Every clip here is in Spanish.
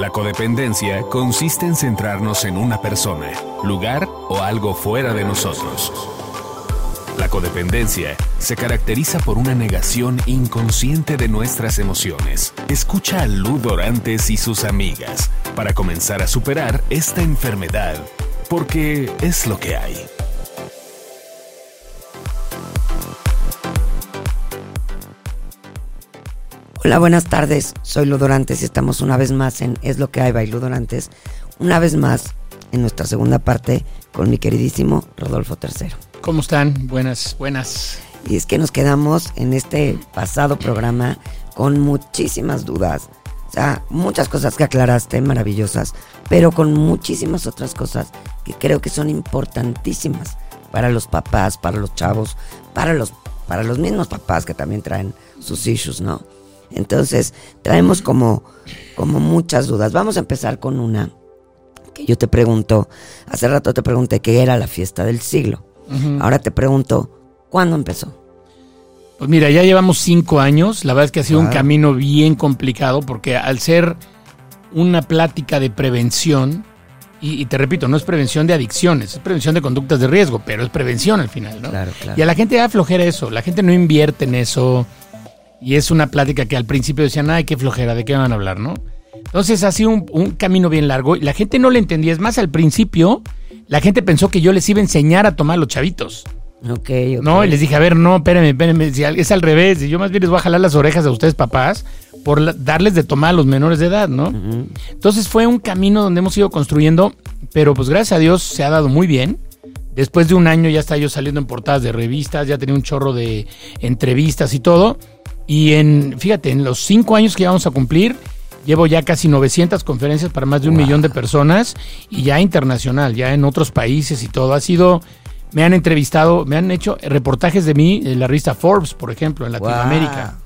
La codependencia consiste en centrarnos en una persona, lugar o algo fuera de nosotros. La codependencia se caracteriza por una negación inconsciente de nuestras emociones. Escucha a Lu Dorantes y sus amigas para comenzar a superar esta enfermedad, porque es lo que hay. Hola, buenas tardes. Soy Ludorantes y estamos una vez más en Es lo que hay, by Ludorantes. Una vez más en nuestra segunda parte con mi queridísimo Rodolfo III. ¿Cómo están? Buenas, buenas. Y es que nos quedamos en este pasado programa con muchísimas dudas. O sea, muchas cosas que aclaraste, maravillosas, pero con muchísimas otras cosas que creo que son importantísimas para los papás, para los chavos, para los, para los mismos papás que también traen sus issues, ¿no? Entonces, traemos como, como muchas dudas. Vamos a empezar con una que yo te pregunto, hace rato te pregunté qué era la fiesta del siglo. Ahora te pregunto, ¿cuándo empezó? Pues mira, ya llevamos cinco años. La verdad es que ha sido un camino bien complicado porque al ser una plática de prevención, y, te repito, no es prevención de adicciones, es prevención de conductas de riesgo, pero es prevención al final, ¿no? Claro, claro. Y a la gente da flojera eso, la gente no invierte en eso. Y es una plática que al principio decían, ay, qué flojera, ¿de qué van a hablar, no? Entonces ha sido un, camino bien largo y la gente no le entendía. Es más, al principio la gente pensó que yo les iba a enseñar a tomar los chavitos. Ok, ok. No, y les dije, a ver, no, espérenme, espérenme, es al revés. Y yo más bien les voy a jalar las orejas a ustedes, papás, por darles de tomar a los menores de edad, ¿no? Entonces fue un camino donde hemos ido construyendo, pero pues gracias a Dios se ha dado muy bien. Después de un año ya está yo saliendo en portadas de revistas, ya tenía un chorro de entrevistas y todo. Y en, fíjate, en los cinco años que vamos a cumplir, llevo ya casi 900 conferencias para más de un millón de personas y ya internacional, ya en otros países y todo. Ha sido, me han entrevistado, me han hecho reportajes de mí en la revista Forbes, por ejemplo, en Latinoamérica.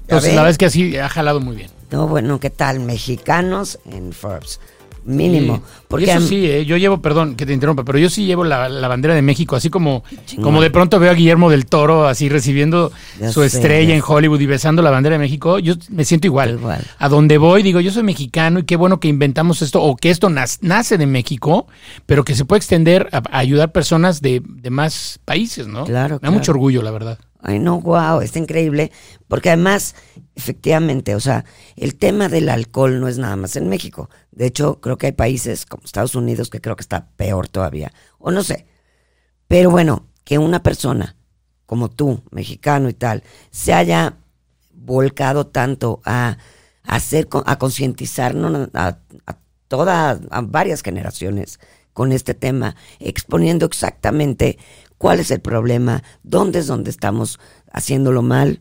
Entonces, la verdad es que así ha jalado muy bien. No, bueno, ¿qué tal? Mexicanos en Forbes mínimo. Porque eso sí, eh, yo llevo, perdón que te interrumpa, pero yo sí llevo la, bandera de México, así como, como de pronto veo a Guillermo del Toro así recibiendo su estrella en Hollywood y besando la bandera de México, yo me siento igual. A donde voy, digo, yo soy mexicano y qué bueno que inventamos esto, o que esto nace de México, pero que se puede extender a, ayudar personas de, más países, ¿no? Claro. Me da mucho orgullo, la verdad. Ay, no, wow, está increíble. Porque además, efectivamente, o sea, el tema del alcohol no es nada más en México. De hecho, creo que hay países como Estados Unidos que creo que está peor todavía. O no sé. Pero bueno, que una persona como tú, mexicano y tal, se haya volcado tanto a, hacer, a concientizarnos a, a todas, a varias generaciones con este tema, exponiendo exactamente cuál es el problema, dónde es donde estamos haciéndolo mal,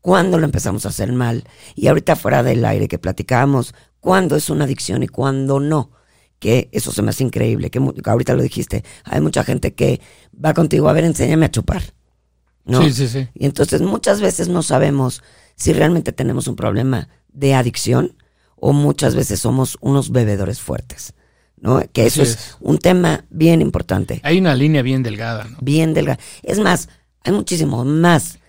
cuándo lo empezamos a hacer mal. Y ahorita fuera del aire que platicábamos, cuándo es una adicción y cuándo no. Que eso se me hace increíble, que ahorita lo dijiste, hay mucha gente que va contigo, a ver, enséñame a chupar. ¿no? Sí, sí, sí. Y entonces muchas veces no sabemos si realmente tenemos un problema de adicción o muchas veces somos unos bebedores fuertes. ¿no? Que eso es. un tema bien importante. Hay una línea bien delgada, ¿no? Bien delgada. Es más, hay muchísimos más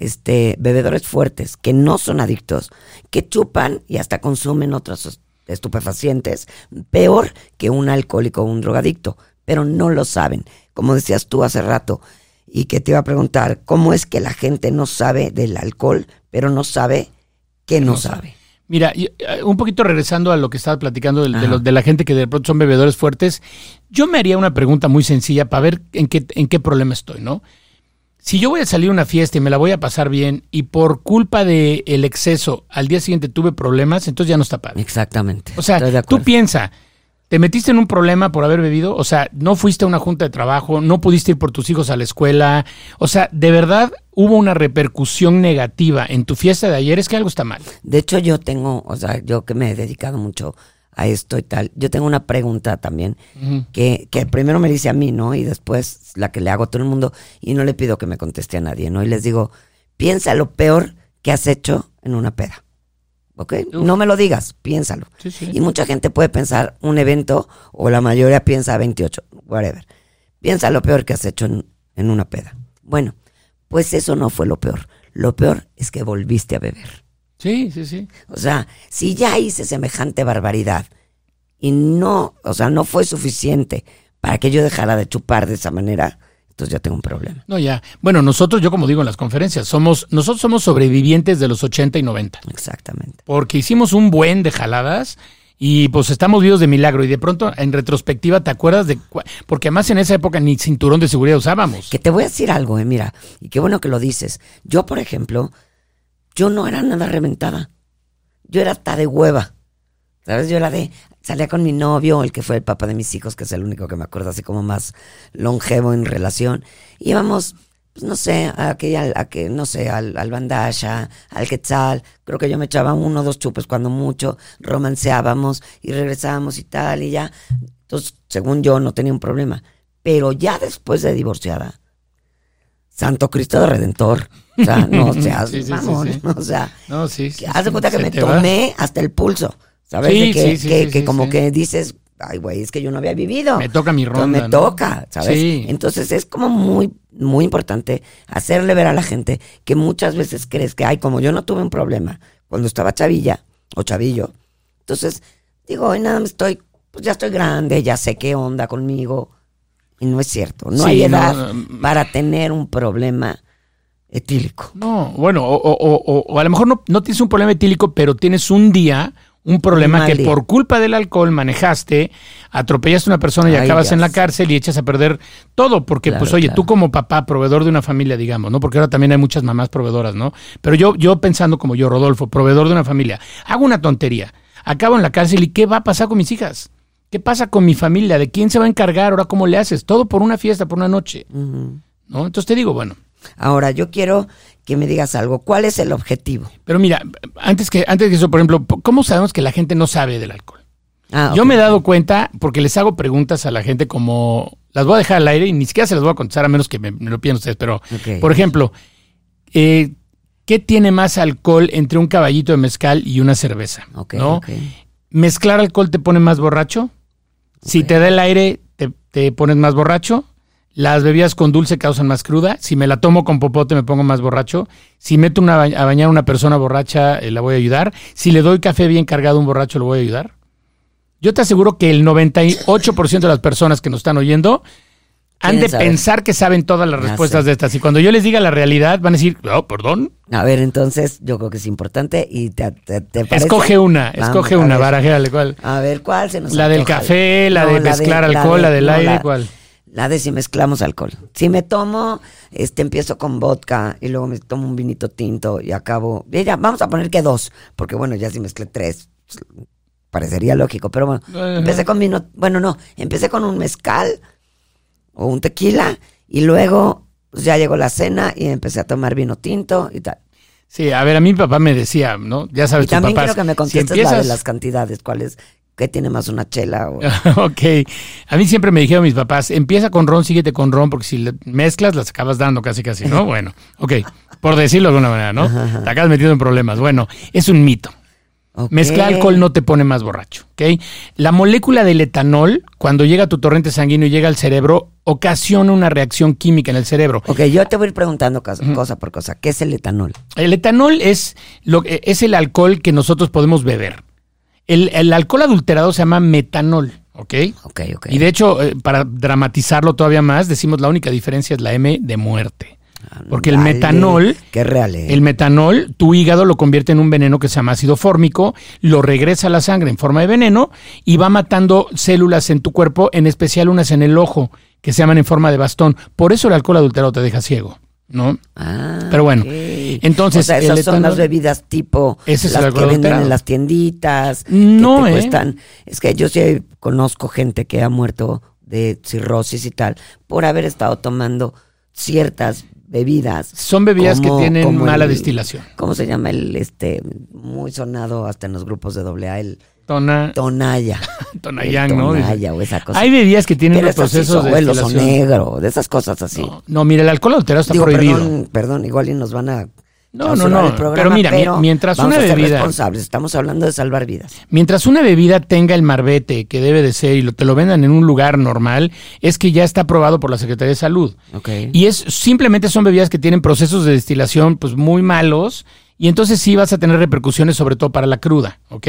este, bebedores fuertes que no son adictos, que chupan y hasta consumen otros estupefacientes, peor que un alcohólico o un drogadicto, pero no lo saben. Como decías tú hace rato, y que te iba a preguntar, ¿cómo es que la gente no sabe del alcohol, pero no sabe que no, sabe? Mira, eh, un poquito regresando a lo que estaba platicando de, de, la gente que de pronto son bebedores fuertes, yo me haría una pregunta muy sencilla para ver en qué, en qué problema estoy, ¿no? Si yo voy a salir a una fiesta y me la voy a pasar bien y por culpa del el exceso al día siguiente tuve problemas, entonces ya no está padre. Exactamente. O sea, tú piensa, ¿Te metiste en un problema por haber bebido? O sea, no fuiste a una junta de trabajo, no pudiste ir por tus hijos a la escuela. O sea, de verdad hubo una repercusión negativa en tu fiesta de ayer. Es que algo está mal. De hecho, yo tengo, o sea, yo que me he dedicado mucho a esto y tal, yo tengo una pregunta también que, que primero me dice a mí, ¿no? Y después la que le hago a todo el mundo y no le pido que me conteste a nadie, ¿no? Y les digo, piensa lo peor que has hecho en una peda. ¿ok? No me lo digas, piénsalo. Y mucha gente puede pensar un evento, o la mayoría piensa 28, whatever. Piensa lo peor que has hecho en, en una peda. Bueno, pues eso no fue lo peor. Lo peor es que volviste a beber. Sí, sí, sí. O sea, si ya hice semejante barbaridad y no, o sea, no fue suficiente para que yo dejara de chupar de esa manera, entonces ya tengo un problema. No, ya. Bueno, nosotros, yo como digo en las conferencias, somos, nosotros somos sobrevivientes de los 80 y 90. Exactamente. Porque hicimos un buen de jaladas y pues estamos vivos de milagro. Y de pronto, en retrospectiva, ¿te acuerdas de Porque además en esa época ni cinturón de seguridad usábamos. Que te voy a decir algo, eh, mira, y qué bueno que lo dices. Yo, por ejemplo, yo no era nada reventada. Yo era hasta de hueva. ¿Sabes? Yo era de. Salía con mi novio, el que fue el papá de mis hijos, que es el único que me acuerdo así como más longevo en relación. Íbamos, pues no sé, a aquella, a que, no sé, al, al bandasha, al quetzal. Creo que yo me echaba uno o dos chupes cuando mucho, romanceábamos y regresábamos y tal, y ya. Entonces, según yo, no tenía un problema. Pero ya después de divorciada, Santo Cristo de Redentor. O sea, no seas Sí, sí, sí, mamón, sí. O sea, No, haz de cuenta que me va. tomé hasta el pulso. ¿Sabes? De que, que, como que dices, ay, güey, es que yo no había vivido. Me toca mi Entonces, ronda. me ¿no? toca, ¿sabes? Sí. Entonces es como muy, muy importante hacerle ver a la gente que muchas veces crees que, ay, como yo no tuve un problema cuando estaba chavilla o chavillo. Entonces, digo, ay, nada, estoy, pues ya estoy grande, ya sé qué onda conmigo. Y no es cierto. No Sí, hay no, edad para tener un problema etílico. No, bueno, o, o- o- a lo mejor no, no tienes un problema etílico, pero tienes un día, un problema mal que día. por culpa del alcohol manejaste, atropellaste a una persona y Ay, acabas en la cárcel y echas a perder todo, porque Claro, pues oye, claro. tú como papá, proveedor de una familia, digamos, ¿no? Porque ahora también hay muchas mamás proveedoras, ¿no? Pero yo, yo pensando como yo, Rodolfo, proveedor de una familia, hago una tontería, acabo en la cárcel y ¿qué va a pasar con mis hijas? ¿Qué pasa con mi familia? ¿De quién se va a encargar? ¿Ahora cómo le haces? Todo por una fiesta, por una noche. ¿no? Entonces te digo, bueno, Ahora, yo quiero que me digas algo. ¿Cuál es el objetivo? Pero mira, antes que, antes que eso, por ejemplo, ¿cómo sabemos que la gente no sabe del alcohol? Ah, Yo me he dado cuenta porque les hago preguntas a la gente como, las voy a dejar al aire y ni siquiera se las voy a contestar a menos que me, me lo pidan ustedes, pero, por ejemplo, eh, ¿qué tiene más alcohol entre un caballito de mezcal y una cerveza? Ok, ¿no? ok. ¿Mezclar alcohol te pone más borracho? Si te da el aire, te, te pones más borracho. Las bebidas con dulce causan más cruda. Si me la tomo con popote me pongo más borracho. Si meto una, ba- a bañar a una persona borracha, eh, la voy a ayudar. Si le doy café bien cargado a un borracho, lo voy a ayudar. Yo te aseguro que el 98% de las personas que nos están oyendo han de saber. pensar que saben todas las respuestas de estas. Y cuando yo les diga la realidad, van a decir, oh, perdón. A ver, entonces, yo creo que es importante y te, te, te parece? Escoge una, Vamos, escoge una, barajéale cuál. A ver, ¿cuál se nos La del café, la No, de mezclar alcohol, la del no, aire, la- ¿cuál? La de si mezclamos alcohol. Si me tomo, este, empiezo con vodka y luego me tomo un vinito tinto y acabo. y ya, vamos a poner que dos, porque bueno, ya si mezclé tres, pues, parecería lógico, pero bueno, Ajá. empecé con vino, bueno, no, empecé con un mezcal o un tequila y luego pues, ya llegó la cena y empecé a tomar vino tinto y tal. Sí, a ver, a mi papá me decía, ¿no? Ya sabes, Y tus también papás, quiero que me si contestes la de las cantidades, cuál es, qué tiene más una chela o... ok. A mí siempre me dijeron mis papás, empieza con ron, síguete con ron, porque si mezclas las acabas dando casi casi, ¿no? Bueno, ok. Por decirlo de alguna manera, ¿no? Te acabas metiendo en problemas. Bueno, es un mito. Ok. Mezclar alcohol no te pone más borracho, ¿ok? La molécula del etanol, cuando llega a tu torrente sanguíneo y llega al cerebro, ocasiona una reacción química en el cerebro. Ok, yo te voy a ir preguntando cosa, cosa por cosa. ¿Qué es el etanol? El etanol es, lo, es el alcohol que nosotros podemos beber. El, el alcohol adulterado se llama metanol, ¿ok? Ok, ok. Y de hecho, eh, para dramatizarlo todavía más, decimos la única diferencia es la M de muerte. Porque el metanol, Qué real, ¿eh? el metanol, tu hígado lo convierte en un veneno que se llama ácido fórmico, lo regresa a la sangre en forma de veneno y va matando células en tu cuerpo, en especial unas en el ojo, que se llaman en forma de bastón. Por eso el alcohol adulterado te deja ciego, ¿no? Ah, Pero bueno, entonces, O sea, esas son las bebidas tipo Ese es el las que venden en las tienditas. No, que te ¿eh? cuestan. Es que yo sí conozco gente que ha muerto de cirrosis y tal por haber estado tomando ciertas bebidas. Son bebidas como- que tienen mala el- destilación. ¿Cómo se llama el este muy sonado hasta en los grupos de doble A? El Tona, Tonaya. Tonayán, ¿no? Tonaya o esa cosa. Hay bebidas que tienen los procesos de o el oso destilación. negro, de esas cosas así. No, no, mira, el alcohol adulterado está Digo, prohibido. perdón, perdón, igual y nos van a No, no, no, programa, pero mira, mi- mientras vamos una a ser bebida- responsables, estamos hablando de salvar vidas. Mientras una bebida tenga el marbete que debe de ser y lo, te lo vendan en un lugar normal, es que ya está aprobado por la Secretaría de Salud. Okay. Y es simplemente son bebidas que tienen procesos de destilación pues muy malos Y entonces sí vas a tener repercusiones sobre todo para la cruda, ¿ok?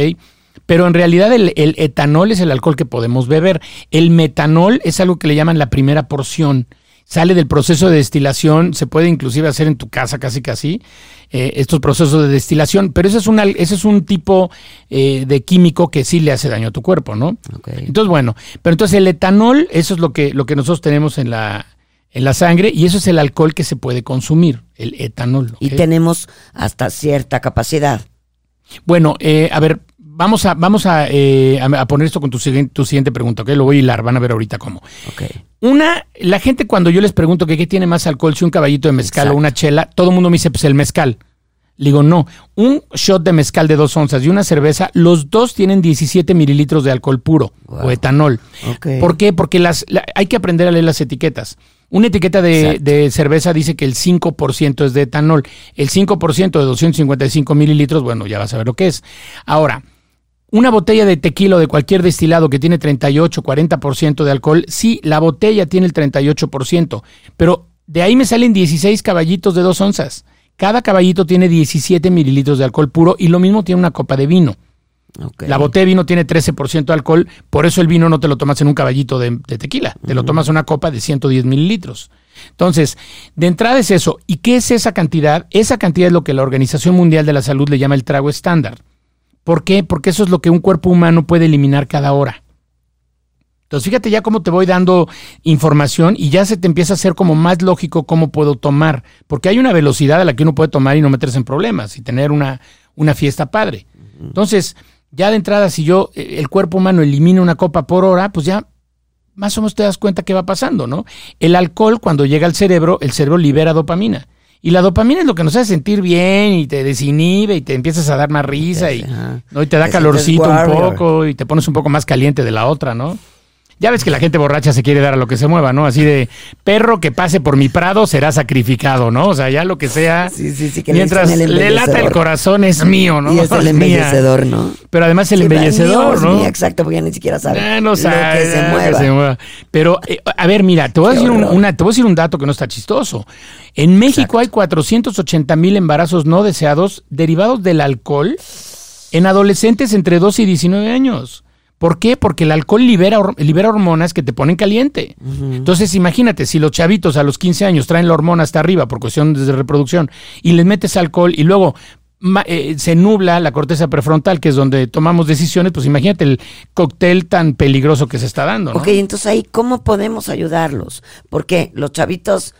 Pero en realidad el, el etanol es el alcohol que podemos beber. El metanol es algo que le llaman la primera porción sale del proceso de destilación, se puede inclusive hacer en tu casa casi casi, eh, estos procesos de destilación, pero ese es, una, ese es un tipo eh, de químico que sí le hace daño a tu cuerpo, ¿no? Entonces, bueno, pero entonces el etanol, eso es lo que, lo que nosotros tenemos en la, en la sangre y eso es el alcohol que se puede consumir, el etanol. Y tenemos hasta cierta capacidad. Bueno, eh, a ver, vamos a, vamos eh, a, poner esto con tu, tu siguiente pregunta, ¿ok? Lo voy a hilar, van a ver ahorita cómo. Una, la gente cuando yo les pregunto que qué tiene más alcohol, si un caballito de mezcal o una chela, todo el mundo me dice, pues el mezcal. Le digo, no, un shot de mezcal de dos onzas y una cerveza, los dos tienen 17 mililitros de alcohol puro o etanol. ¿Por qué? Porque las, hay que aprender a leer las etiquetas. Una etiqueta de, de, cerveza dice que el 5% es de etanol. El 5% de 255 mililitros, bueno, ya vas a ver lo que es. Ahora, una botella de tequila o de cualquier destilado que tiene 38, 40% de alcohol, sí, la botella tiene el 38%, pero de ahí me salen 16 caballitos de 2 onzas. Cada caballito tiene 17 mililitros de alcohol puro y lo mismo tiene una copa de vino. La botella de vino tiene 13% de alcohol, por eso el vino no te lo tomas en un caballito de, tequila, te lo tomas en una copa de 110 mililitros. Entonces, de entrada es eso. ¿Y qué es esa cantidad? Esa cantidad es lo que la Organización Mundial de la Salud le llama el trago estándar. ¿Por qué? Porque eso es lo que un cuerpo humano puede eliminar cada hora. Entonces, fíjate ya cómo te voy dando información y ya se te empieza a hacer como más lógico cómo puedo tomar, porque hay una velocidad a la que uno puede tomar y no meterse en problemas y tener una, una fiesta padre. Entonces, ya de entrada, si yo, eh, el cuerpo humano elimina una copa por hora, pues ya más o menos te das cuenta qué va pasando, ¿no? El alcohol, cuando llega al cerebro, el cerebro libera dopamina. Y la dopamina es lo que nos hace sentir bien y te desinhibe y te empiezas a dar más risa y, ¿no? y te da calorcito un poco y te pones un poco más caliente de la otra, ¿no? Ya ves que la gente borracha se quiere dar a lo que se mueva, ¿no? Así de perro que pase por mi prado será sacrificado, ¿no? O sea, ya lo que sea. Sí, sí, sí, mientras le lata el corazón es mío, ¿no? Y es el embellecedor, ¿no? Pero además el embellecedor, ¿no? exacto, porque ya ni siquiera sabe. Ya no sabe, que se, mueva. Pero, eh, a ver, mira, te voy a, decir un, una, te voy a decir un dato que no está chistoso. En México hay 480 mil embarazos no deseados derivados del alcohol en adolescentes entre 12 y 19 años. ¿Por qué? Porque el alcohol libera, libera hormonas que te ponen caliente. Entonces, imagínate, si los chavitos a los 15 años traen la hormona hasta arriba por cuestión de reproducción y les metes alcohol y luego eh, se nubla la corteza prefrontal, que es donde tomamos decisiones, pues imagínate el cóctel tan peligroso que se está dando. ¿no? Ok, entonces ahí, ¿cómo podemos ayudarlos? Porque los chavitos,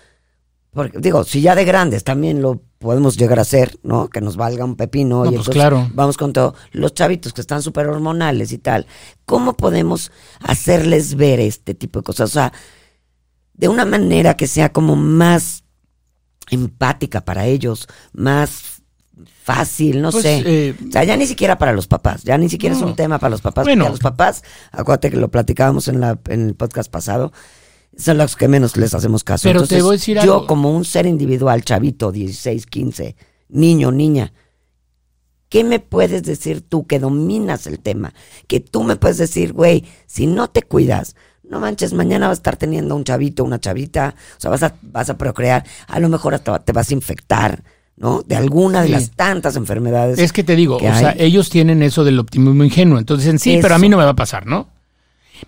porque, digo, si ya de grandes también lo podemos llegar a ser, ¿no? Que nos valga un pepino y pues claro. vamos con todo. Los chavitos que están súper hormonales y tal, ¿cómo podemos hacerles ver este tipo de cosas? O sea, de una manera que sea como más empática para ellos, más fácil, no pues, sé. Eh, o sea, ya ni siquiera para los papás, ya ni siquiera es un tema para los papás, bueno. porque a los papás, acuérdate que lo platicábamos en, la, en el podcast pasado, son los que menos les hacemos caso. Pero te voy a decir yo como un ser individual, chavito, 16, 15, niño, niña, ¿qué me puedes decir tú que dominas el tema? Que tú me puedes decir, güey, si no te cuidas, no manches, mañana vas a estar teniendo un chavito, una chavita, o sea, vas a, vas a procrear, a lo mejor hasta te vas a infectar. ¿no? De alguna de las tantas enfermedades. Es que te digo, o sea, ellos tienen eso del optimismo ingenuo. Entonces dicen, sí, pero a mí no me va a pasar, ¿no?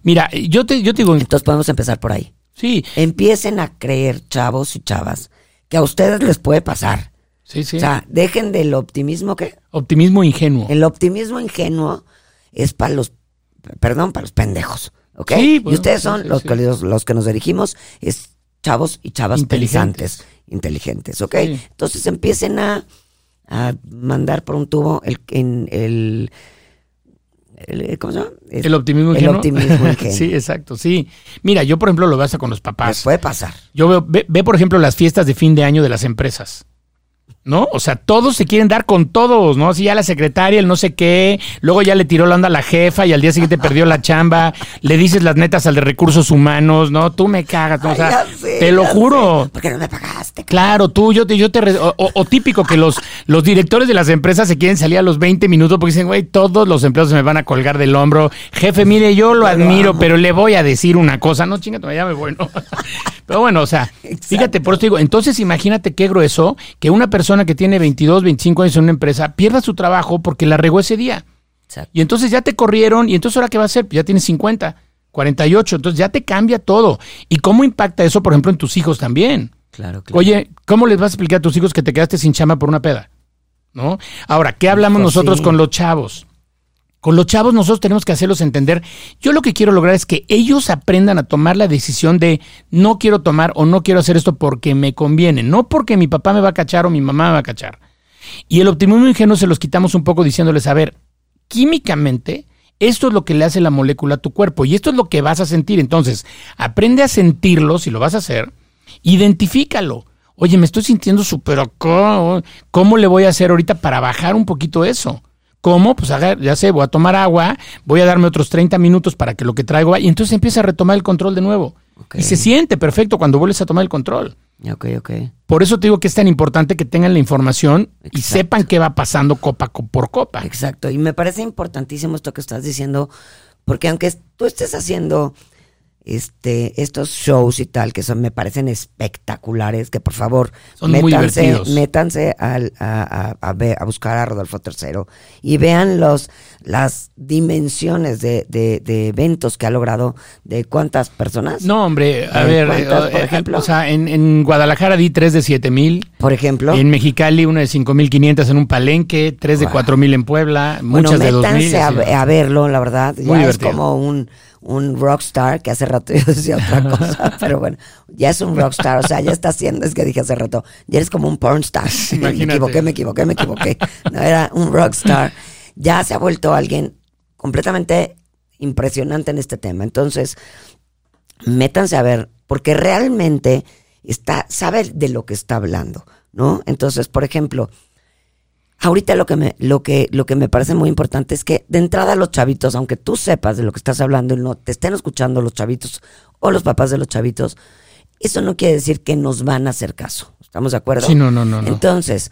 Mira, yo te, yo te digo. Entonces podemos empezar por ahí. Sí. Empiecen a creer, chavos y chavas, que a ustedes les puede pasar. Sí, sí. O sea, dejen del optimismo que. Optimismo ingenuo. El optimismo ingenuo es para los. Perdón, para los pendejos. ¿Ok? Sí, y ustedes son los, Que, los, que nos dirigimos, es chavos y chavas inteligentes. Inteligentes, ¿ok? Entonces empiecen a, a mandar por un tubo el, en el el, ¿cómo se llama? el optimismo el optimismo sí, exacto, sí. Mira, yo por ejemplo lo veo hasta con los papás. puede pasar. Yo veo, ve, por ejemplo las fiestas de fin de año de las empresas. ¿No? O sea, todos se quieren dar con todos, ¿no? Si ya la secretaria, el no sé qué, luego ya le tiró la onda a la jefa y al día siguiente perdió la chamba, le dices las netas al de recursos humanos, ¿no? Tú me cagas, o sea, te lo juro. ¿Por qué no me pagaste? Claro, tú, yo te, yo te, o, típico que los, los directores de las empresas se quieren salir a los 20 minutos porque dicen, güey, todos los empleados se me van a colgar del hombro. Jefe, mire, yo lo admiro, pero le voy a decir una cosa, no chinga, ya me voy, ¿no? Pero bueno, o sea, fíjate, por eso te digo, entonces imagínate qué grueso que una persona que tiene 22, 25 años en una empresa pierda su trabajo porque la regó ese día. Exacto. Y entonces ya te corrieron, y entonces ahora qué va a hacer? Ya tienes 50, 48, entonces ya te cambia todo. ¿Y cómo impacta eso, por ejemplo, en tus hijos también? Claro, claro. Oye, ¿cómo les vas a explicar a tus hijos que te quedaste sin chama por una peda? ¿No? Ahora, ¿qué hablamos nosotros sí. con los chavos? Con los chavos nosotros tenemos que hacerlos entender. Yo lo que quiero lograr es que ellos aprendan a tomar la decisión de no quiero tomar o no quiero hacer esto porque me conviene, no porque mi papá me va a cachar o mi mamá me va a cachar. Y el optimismo ingenuo se los quitamos un poco diciéndoles, a ver, químicamente esto es lo que le hace la molécula a tu cuerpo y esto es lo que vas a sentir. Entonces, aprende a sentirlo si lo vas a hacer, identifícalo. Oye, me estoy sintiendo súper. ¿Cómo le voy a hacer ahorita para bajar un poquito eso? ¿Cómo? Pues ya sé, voy a tomar agua, voy a darme otros 30 minutos para que lo que traigo vaya. Y entonces empieza a retomar el control de nuevo. Y se siente perfecto cuando vuelves a tomar el control. Ok, ok. Por eso te digo que es tan importante que tengan la información y sepan qué va pasando copa co- por copa. Exacto. Y me parece importantísimo esto que estás diciendo, porque aunque tú estés haciendo este estos shows y tal, que son, me parecen espectaculares, que por favor, Son métanse, a, a- a ver- a buscar a Rodolfo III y vean los las dimensiones de, de- de eventos que ha logrado, de cuántas personas. No, hombre, a ver, ¿cuántas, eh, por eh, ejemplo? o sea, en, en Guadalajara di 3 de 7 mil, Por ejemplo. en Mexicali una de 5.500 en un palenque, 3 de. 4 mil en Puebla, Bueno, muchas de 2 mil. métanse a, verlo, la verdad. Muy ya es como un, un rockstar, que hace rato yo decía otra cosa, pero bueno, ya es un rockstar, o sea, ya está haciendo, es que dije hace rato, ya eres como un pornstar. me Imagínate. equivoqué, me equivoqué, me equivoqué. No, era un rockstar. Ya se ha vuelto alguien completamente impresionante en este tema. Entonces, métanse a ver, porque realmente está, sabe de lo que está hablando, ¿no? Entonces, por ejemplo, ahorita lo que me, lo que, lo que me parece muy importante es que de entrada los chavitos, aunque tú sepas de lo que estás hablando y no te estén escuchando los chavitos o los papás de los chavitos, eso no quiere decir que nos van a hacer caso. ¿Estamos de acuerdo? Sí, no, no, no. Entonces,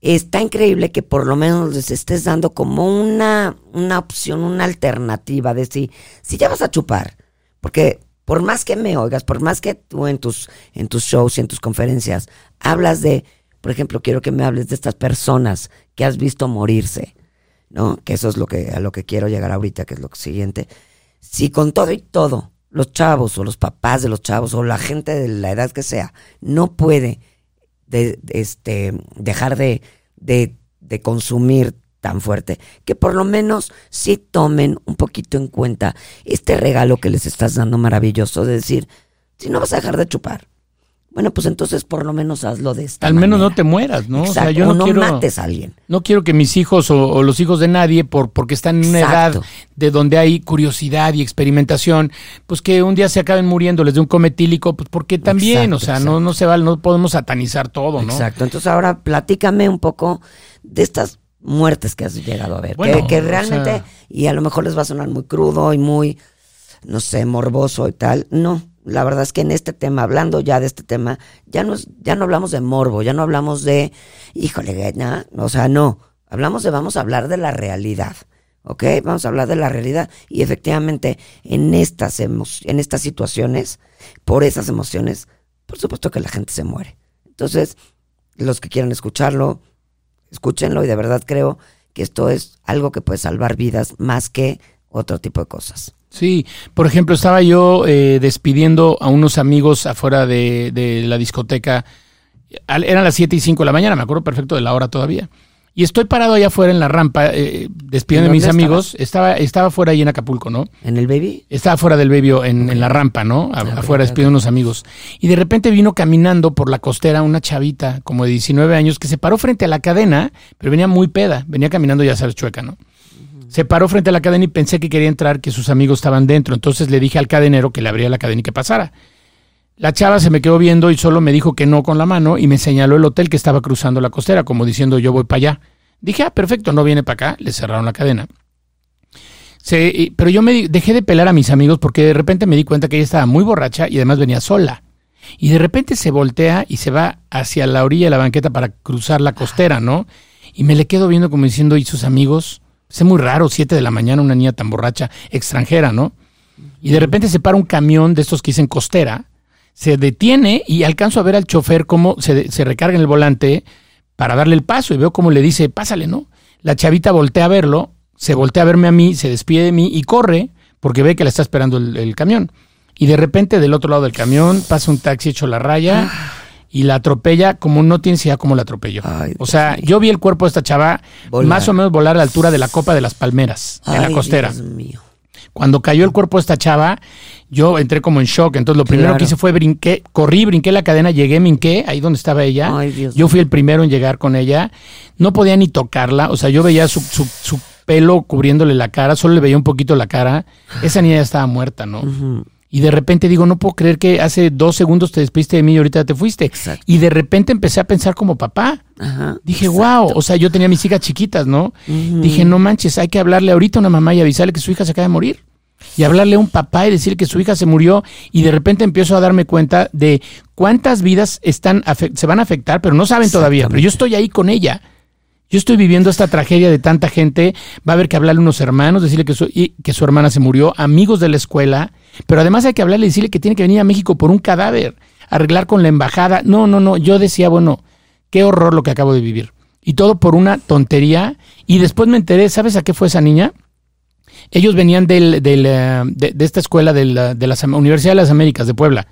está increíble que por lo menos les estés dando como una, una opción, una alternativa de si, si ya vas a chupar, porque por más que me oigas, por más que tú en tus, en tus shows y en tus conferencias hablas de, por ejemplo, quiero que me hables de estas personas que has visto morirse, ¿no? Que eso es lo que, a lo que quiero llegar ahorita, que es lo siguiente. Si con todo y todo, los chavos o los papás de los chavos o la gente de la edad que sea, no puede de, este, dejar de, de, de consumir tan fuerte, que por lo menos sí tomen un poquito en cuenta este regalo que les estás dando maravilloso, de decir, si no vas a dejar de chupar, bueno, pues entonces por lo menos hazlo de esta Al menos no te mueras, ¿no? Exacto, O sea, yo no, o no quiero mates a alguien. no quiero que mis hijos o, o los hijos de nadie por porque están en una Exacto. edad de donde hay curiosidad y experimentación, pues que un día se acaben muriendo les de un cometílico, pues porque también, Exacto, o sea, no no se vale, no podemos satanizar todo, ¿no? Exacto. Entonces ahora platícame un poco de estas muertes que has llegado a ver. Bueno, que, que o realmente, sea- y a lo mejor les va a sonar muy crudo y muy, no sé, morboso y tal. No, la verdad es que en este tema, hablando ya de este tema, ya no, ya no hablamos de morbo, ya no hablamos de, híjole, na, o sea, no. Hablamos de, vamos a hablar de la realidad. ¿Ok? Vamos a hablar de la realidad. Y efectivamente, en estas, en estas situaciones, por esas emociones, por supuesto que la gente se muere. Entonces, los que quieran escucharlo, escúchenlo y de verdad creo que esto es algo que puede salvar vidas más que otro tipo de cosas. Sí, por ejemplo, estaba yo eh, despidiendo a unos amigos afuera de, de la discoteca. Al- Eran las 7 y 5 de la mañana, me acuerdo perfecto de la hora todavía. Y estoy parado allá afuera en la rampa, eh, despidiendo a ¿En mis amigos. Estaba, estaba fuera ahí en Acapulco, ¿no? ¿En el baby? Estaba fuera del baby en, en la rampa, ¿no? A- afuera despidiendo a unos amigos. Y de repente vino caminando por la costera una chavita como de 19 años que se paró frente a la cadena, pero venía muy peda. Venía caminando, ya sabes, chueca, ¿no? Se paró frente a la cadena y pensé que quería entrar, que sus amigos estaban dentro. Entonces le dije al cadenero que le abría la cadena y que pasara. La chava se me quedó viendo y solo me dijo que no con la mano y me señaló el hotel que estaba cruzando la costera, como diciendo yo voy para allá. Dije, ah, perfecto, no viene para acá. Le cerraron la cadena. Pero yo me dejé de pelar a mis amigos porque de repente me di cuenta que ella estaba muy borracha y además venía sola. Y de repente se voltea y se va hacia la orilla de la banqueta para cruzar la costera, ¿no? Y me le quedo viendo como diciendo, ¿y sus amigos? Es muy raro, siete de la mañana, una niña tan borracha, extranjera, ¿no? Y de repente se para un camión de estos que dicen costera, se detiene y alcanzo a ver al chofer cómo se, se recarga en el volante para darle el paso y veo cómo le dice, pásale, ¿no? La chavita voltea a verlo, se voltea a verme a mí, se despide de mí y corre porque ve que le está esperando el, el camión. Y de repente del otro lado del camión pasa un taxi hecho la raya y la atropella como no tienes idea cómo la atropelló. Ay, o sea, yo vi el cuerpo de esta chava Volar. más o menos volar a la altura de la copa de las palmeras en la costera. Dios mío. Cuando cayó el cuerpo de esta chava, yo entré como en shock. Entonces lo primero Claro. que hice fue brinqué, corrí, brinqué la cadena, llegué, me hinqué, ahí donde estaba ella. Ay, Dios yo fui el primero en llegar con ella. No podía ni tocarla. O sea, yo veía su, su, su pelo cubriéndole la cara, solo le veía un poquito la cara. Esa niña ya estaba muerta, ¿no? Y de repente digo, no puedo creer que hace dos segundos te despiste de mí y ahorita te fuiste. Exacto. Y de repente empecé a pensar como papá. Ajá. Dije, wow, o sea, yo tenía mis hijas chiquitas, ¿no? Dije, no manches, hay que hablarle ahorita a una mamá y avisarle que su hija se acaba de morir. Y hablarle a un papá y decir que su hija se murió. Y de repente empiezo a darme cuenta de cuántas vidas están se van a afectar, pero no saben todavía. Pero yo estoy ahí con ella. Yo estoy viviendo esta tragedia de tanta gente. Va a haber que hablarle a unos hermanos, decirle que su, y- que su hermana se murió, amigos de la escuela. Pero además hay que hablarle y decirle que tiene que venir a México por un cadáver, arreglar con la embajada. No, no, no. Yo decía, bueno, qué horror lo que acabo de vivir. Y todo por una tontería. Y después me enteré, ¿sabes a qué fue esa niña? Ellos venían del, del, eh, de, de esta escuela de la, de la Universidad de las Américas de Puebla.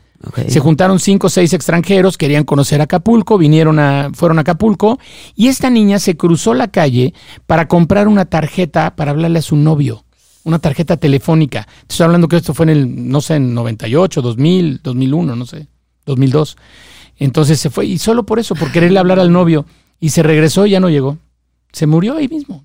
Se juntaron cinco o seis extranjeros, querían conocer Acapulco, vinieron a, fueron a Acapulco, y esta niña se cruzó la calle para comprar una tarjeta para hablarle a su novio, una tarjeta telefónica. Te estoy hablando que esto fue en el, no sé, en 98, 2000, 2001, no sé, 2002. Entonces se fue, y solo por eso, por quererle hablar al novio, y se regresó y ya no llegó. Se murió ahí mismo.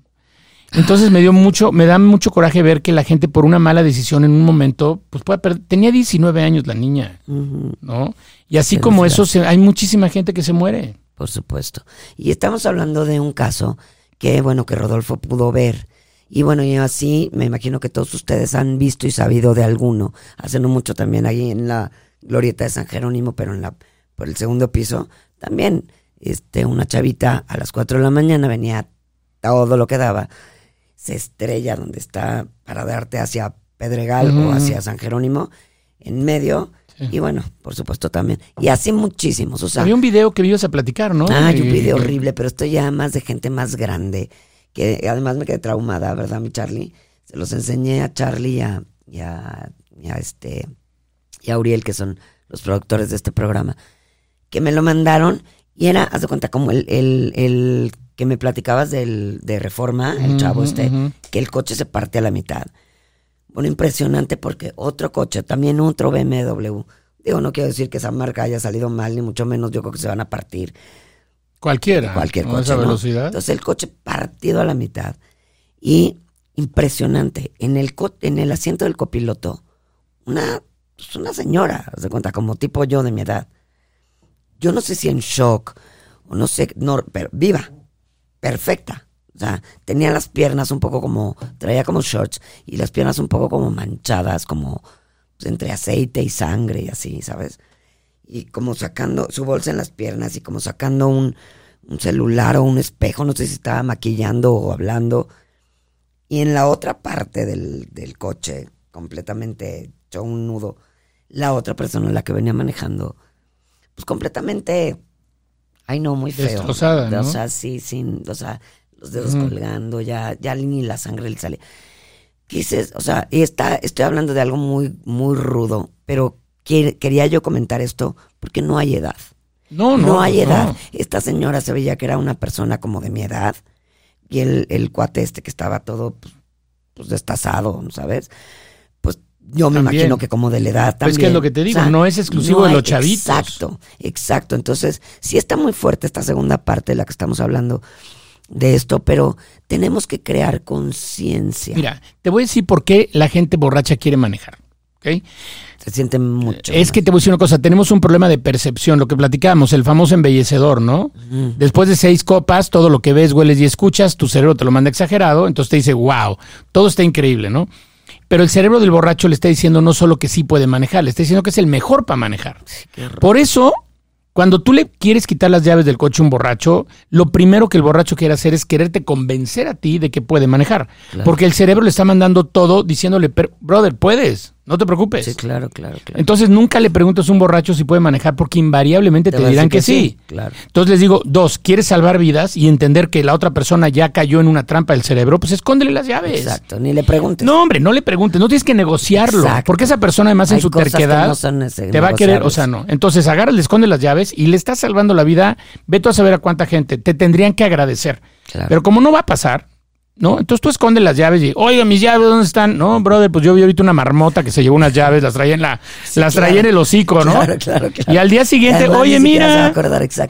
Entonces me dio mucho, me da mucho coraje ver que la gente por una mala decisión en un momento, pues puede perder. Tenía 19 años la niña. ¿no? Y así como eso, se- hay muchísima gente que se muere. Por supuesto. Y estamos hablando de un caso que, bueno, que Rodolfo pudo ver. Y bueno, yo así me imagino que todos ustedes han visto y sabido de alguno. Hace no mucho también ahí en la glorieta de San Jerónimo, pero en la por el segundo piso, también este una chavita a las 4 de la mañana venía todo lo que daba. Se estrella donde está para darte hacia Pedregal o hacia San Jerónimo, en medio. Sí. Y bueno, por supuesto también. Y así muchísimos. O sea, Había un video que ibas a platicar, ¿no? Ah, pide eh, horrible, pero esto ya más de gente más grande, que además me quedé traumada, ¿verdad, mi Charlie? Se los enseñé a Charlie y a, y a- y a este, y a Uriel, que son los productores de este programa, que me lo mandaron y era, haz de cuenta, como el, el, el que me platicabas del, de Reforma, el chavo este, que el coche se parte a la mitad. Bueno, impresionante porque otro coche, también otro BMW, digo, no quiero decir que esa marca haya salido mal, ni mucho menos, yo creo que se van a partir Cualquiera. cualquier coche. Esa ¿no? velocidad. Entonces el coche partido a la mitad. Y impresionante, en el, co- en el asiento del copiloto, una, pues, una señora, de cuenta, como tipo yo de mi edad. Yo no sé si en shock, o no sé, no, pero viva, perfecta. O sea, tenía las piernas un poco como, traía como shorts, y las piernas un poco como manchadas, como pues, entre aceite y sangre y así, ¿sabes? Y como sacando su bolsa en las piernas y como sacando un, un celular o un espejo, no sé si estaba maquillando o hablando. Y en la otra parte del, del coche, completamente hecho un nudo, la otra persona, la que venía manejando, pues completamente, ay no, muy feo. Destrozada, ¿no? O sea, sí, sin, o sea, los dedos colgando, ya, ya ni la sangre le sale. ¿Qué dices? O sea, y está, estoy hablando de algo muy, muy rudo, pero quería yo comentar esto porque no hay edad. No, No, no. hay no. edad. Esta señora se veía que era una persona como de mi edad. Y el, el cuate este que estaba todo pues, pues, destazado, ¿sabes? Pues yo me También. imagino que como de la edad Pues también. que es lo que te digo, no es exclusivo de los chavitos. Exacto, exacto. Entonces, sí está muy fuerte esta segunda parte de la que estamos hablando de esto, pero tenemos que crear conciencia. Mira, te voy a decir por qué la gente borracha quiere manejar. ¿ok? Se siente mucho. Es que te voy a decir una cosa, tenemos un problema de percepción, lo que platicábamos, el famoso embellecedor, ¿no? Después de seis copas, todo lo que ves, hueles y escuchas, tu cerebro te lo manda exagerado, entonces te dice, wow, todo está increíble, ¿no? Pero el cerebro del borracho le está diciendo no solo que sí puede manejar, le está diciendo que es el mejor para manejar. Por eso, cuando tú le quieres quitar las llaves del coche a un borracho, lo primero que el borracho quiere hacer es quererte convencer a ti de que puede manejar. Claro. Porque el cerebro le está mandando todo diciéndole, "Pero, brother, puedes. No te preocupes. Sí, claro, claro, claro. Entonces nunca le preguntes a un borracho si puede manejar porque invariablemente te, dirán que, sí. Claro. Entonces les digo, dos, quieres salvar vidas y entender que la otra persona ya cayó en una trampa del cerebro, pues escóndele las llaves. Exacto, ni le preguntes. No, hombre, no le preguntes, no tienes que negociarlo, Exacto. porque esa persona además en Hay su cosas que terquedad no son ese- te va a querer, o sea, no. Entonces agarra, le esconde las llaves y le estás salvando la vida, ve tú a saber a cuánta gente te tendrían que agradecer. Claro. Pero como no va a pasar, ¿no? Entonces tú escondes las llaves y, oiga, mis llaves, ¿dónde están? No, brother, pues yo vi ahorita una marmota que se llevó unas llaves, las traía en la, las traía claro. en el hocico, ¿no? Claro, claro, claro. Y al día siguiente, oye, mira,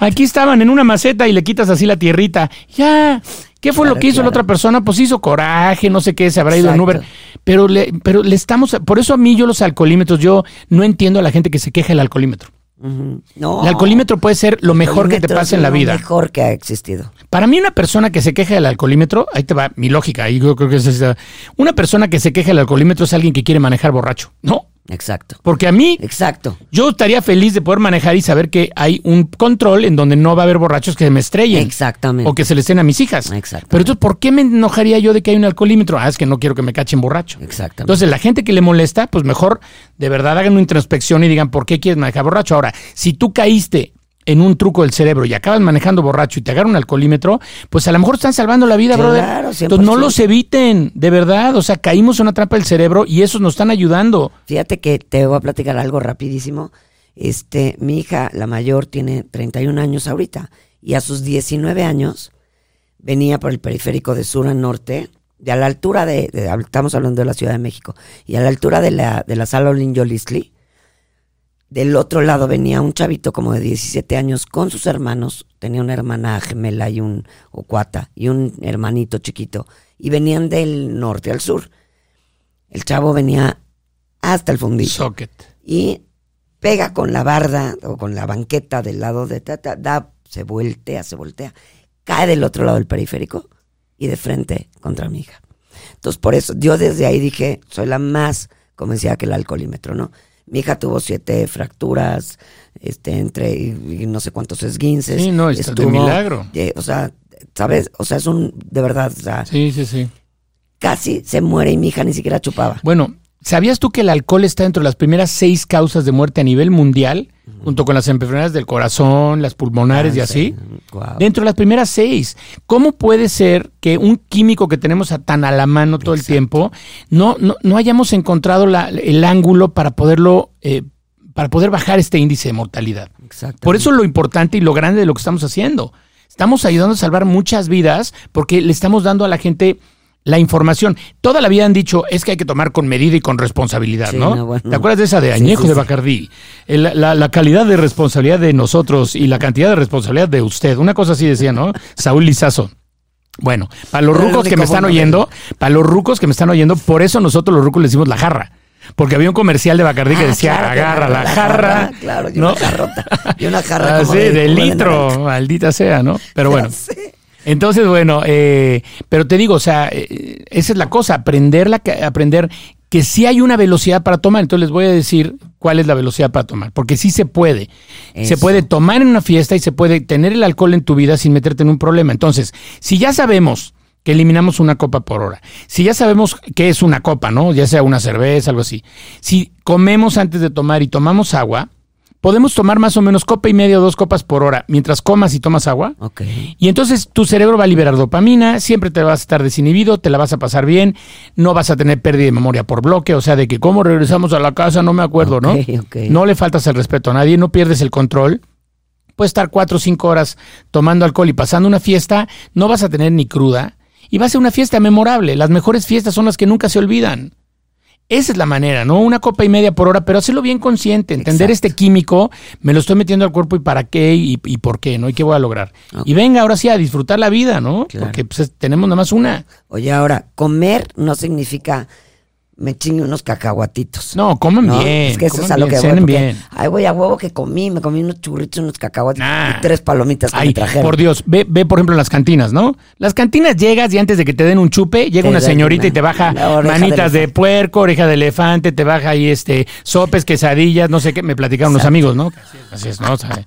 aquí estaban en una maceta y le quitas así la tierrita. Ya. ¿Qué fue lo que hizo la otra persona? Pues hizo coraje, no sé qué, se habrá ido en. Uber. Pero le, pero le estamos, por eso a mí yo los alcoholímetros, yo no entiendo a la gente que se queja del alcoholímetro. No. El alcoholímetro puede ser lo mejor que te es en la lo vida. mejor que ha existido. Para mí una persona que se queja del alcoholímetro, ahí te va mi lógica, ahí yo creo que es esa. Una persona que se queja del alcoholímetro es alguien que quiere manejar borracho. No, Exacto. porque a mí Exacto. yo estaría feliz de poder manejar y saber que hay un control en donde no va a haber borrachos que me estrellen. Exactamente. O que se le estén a mis hijas. Exactamente. Pero entonces, ¿por qué me enojaría yo de que hay un alcoholímetro? Ah, es que no quiero que me cachen borracho. Exactamente. Entonces, la gente que le molesta, pues mejor de verdad hagan una introspección y digan, ¿por qué quieres manejar borracho? Ahora, si tú caíste en un truco del cerebro y acabas manejando borracho y te agarran un alcoholímetro, pues a lo mejor están salvando la vida, Claro, brother. 100%. Entonces, no los eviten, de verdad. O sea, caímos en una trampa del cerebro y esos nos están ayudando. Fíjate que te voy a platicar algo rapidísimo. Este, mi hija, la mayor, tiene 31 años ahorita. Y a sus 19 años venía por el periférico de sur a norte, de a la altura de, de- estamos hablando de la Ciudad de México, y a la altura de la, de la sala Olin Yolisli, del otro lado venía un chavito como de 17 años con sus hermanos, tenía una hermana gemela y un o cuata y un hermanito chiquito, y venían del norte al sur. El chavo venía hasta el fundillo Socket. y pega con la barda o con la banqueta del lado de tata, da, se voltea, se voltea, cae del otro lado del periférico y de frente contra mi hija. Entonces, por eso, yo desde ahí dije, soy la más convencida que el alcoholímetro, ¿no? Mi hija tuvo siete fracturas, este, entre, y, y no sé cuántos esguinces. Sí, no, está de milagro. eh, o sea, ¿sabes? O sea, es un, de verdad, o sea, Sí, sí, sí. casi se muere y mi hija ni siquiera chupaba. Bueno, ¿sabías tú que el alcohol está dentro de las primeras seis causas de muerte a nivel mundial? Junto con las enfermedades del corazón, las pulmonares y así. Guau. Dentro de las primeras seis. ¿Cómo puede ser que un químico que tenemos a tan a la mano todo el tiempo no, no, no hayamos encontrado la- el ángulo para poderlo, eh, para poder bajar este índice de mortalidad? Por eso lo importante y lo grande de lo que estamos haciendo. Estamos ayudando a salvar muchas vidas porque le estamos dando a la gente la información. Toda la vida han dicho es que hay que tomar con medida y con responsabilidad, Sí, ¿no? no, bueno. ¿Te acuerdas de esa de añejo sí, de. Bacardí? La, la calidad de responsabilidad de nosotros y la cantidad de responsabilidad de usted. Una cosa así decía, ¿no? Saúl Lizazo. Bueno, para los rucos que me están oyendo, para los rucos que me están oyendo, por eso nosotros los rucos le decimos la jarra. Porque había un comercial de Bacardí que Ah, decía, claro, agarra la, jarra. Claro, y ¿no? una jarrota. Y una jarra Ah, como sí, de, litro, maldita sea, ¿no? Pero bueno. Entonces, bueno, eh, pero te digo, o sea, eh, esa es la cosa, aprender, la, aprender que sí hay una velocidad para tomar. Entonces les voy a decir cuál es la velocidad para tomar, porque sí se puede. Se puede tomar en una fiesta y se puede tener el alcohol en tu vida sin meterte en un problema. Entonces, si ya sabemos que eliminamos una copa por hora, si ya sabemos qué es una copa, ¿no? Ya sea una cerveza, algo así. Si comemos antes de tomar y tomamos agua, podemos tomar más o menos copa y media o dos copas por hora mientras comas y tomas agua. Ok. Y entonces tu cerebro va a liberar dopamina, siempre te vas a estar desinhibido, te la vas a pasar bien, no vas a tener pérdida de memoria por bloque, o sea, de que cómo regresamos a la casa, no me acuerdo, Ok, ¿no? ok. No le faltas el respeto a nadie, no pierdes el control. Puedes estar cuatro o cinco horas tomando alcohol y pasando una fiesta, no vas a tener ni cruda y va a ser una fiesta memorable. Las mejores fiestas son las que nunca se olvidan. Esa es la manera, ¿no? Una copa y media por hora, pero hacerlo bien consciente, entender Exacto. este químico, me lo estoy metiendo al cuerpo y para qué y, y por qué, ¿no? Y qué voy a lograr. Y venga, ahora sí, a disfrutar la vida, ¿no? Claro. Porque pues, es- tenemos nada más una. Oye, ahora, comer no significa me chingue unos cacahuatitos. No, comen ¿no? bien. Es que eso es a lo que voy. bien. Ay, voy a huevo que comí, me comí unos churritos, unos cacahuates Nah. y tres palomitas que Ay, me trajeron. por Dios, ve, ve por ejemplo en las cantinas, ¿no? Las cantinas llegas y antes de que te den un chupe, llega Te una señorita una- y te baja manitas de de, puerco, oreja de elefante, te baja ahí este sopes, quesadillas, no sé qué, me platicaron unos amigos, ¿no? Así es, ¿no? O sea,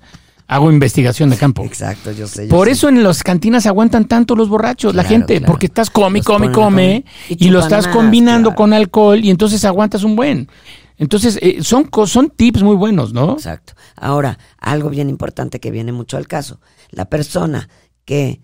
hago investigación de campo. Exacto, yo sé. yo Por sé. eso en las cantinas aguantan tanto los borrachos, la gente, claro. porque estás come, Los come, come, comer. Y y, lo estás más, combinando claro. con alcohol y entonces aguantas un buen. Entonces, eh, son, son tips muy buenos, ¿no? Exacto. Ahora, algo bien importante que viene mucho al caso. La persona que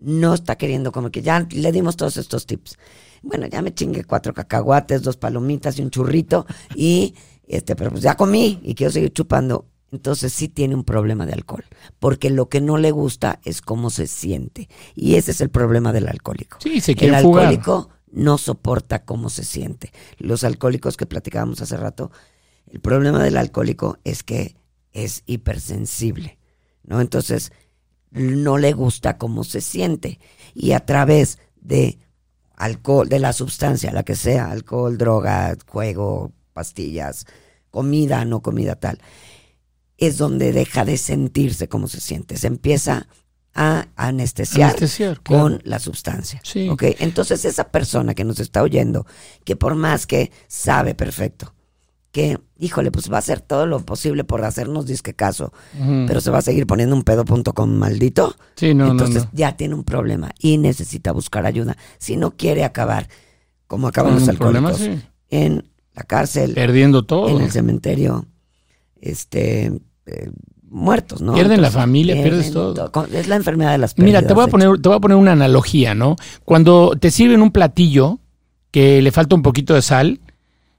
no está queriendo, como que ya le dimos todos estos tips. Bueno, ya me chingué cuatro cacahuates, dos palomitas y un churrito y este, pero pues ya comí y quiero seguir chupando. Entonces sí tiene un problema de alcohol, porque lo que no le gusta es cómo se siente. Y ese es el problema del alcohólico. Sí, se El quieren fugar. alcohólico no soporta cómo se siente. Los alcohólicos que platicábamos hace rato, el problema del alcohólico es que es hipersensible, ¿no? Entonces, no le gusta cómo se siente. Y a través de alcohol, de la sustancia, la que sea, alcohol, droga, juego, pastillas, comida, no comida tal, es donde deja de sentirse cómo se siente. Se empieza a anestesiar, Anestesiar, claro. con la sustancia. Sí. ¿ok? Entonces esa persona que nos está oyendo, que por más que sabe perfecto, que, híjole, pues va a hacer todo lo posible por hacernos disque caso, pero se va a seguir poniendo un pedo.com maldito, Sí, no, entonces no. ya tiene un problema y necesita buscar ayuda. Si no quiere acabar, como acaban los problema, alcohólicos, sí. en la cárcel, Perdiendo todo. en el cementerio, este, eh, muertos, ¿no? Pierden la familia, pierdes todo. Es la enfermedad de las Mira, pérdidas, te voy, a poner, te voy a poner una analogía, ¿no? Cuando te sirven un platillo que le falta un poquito de sal,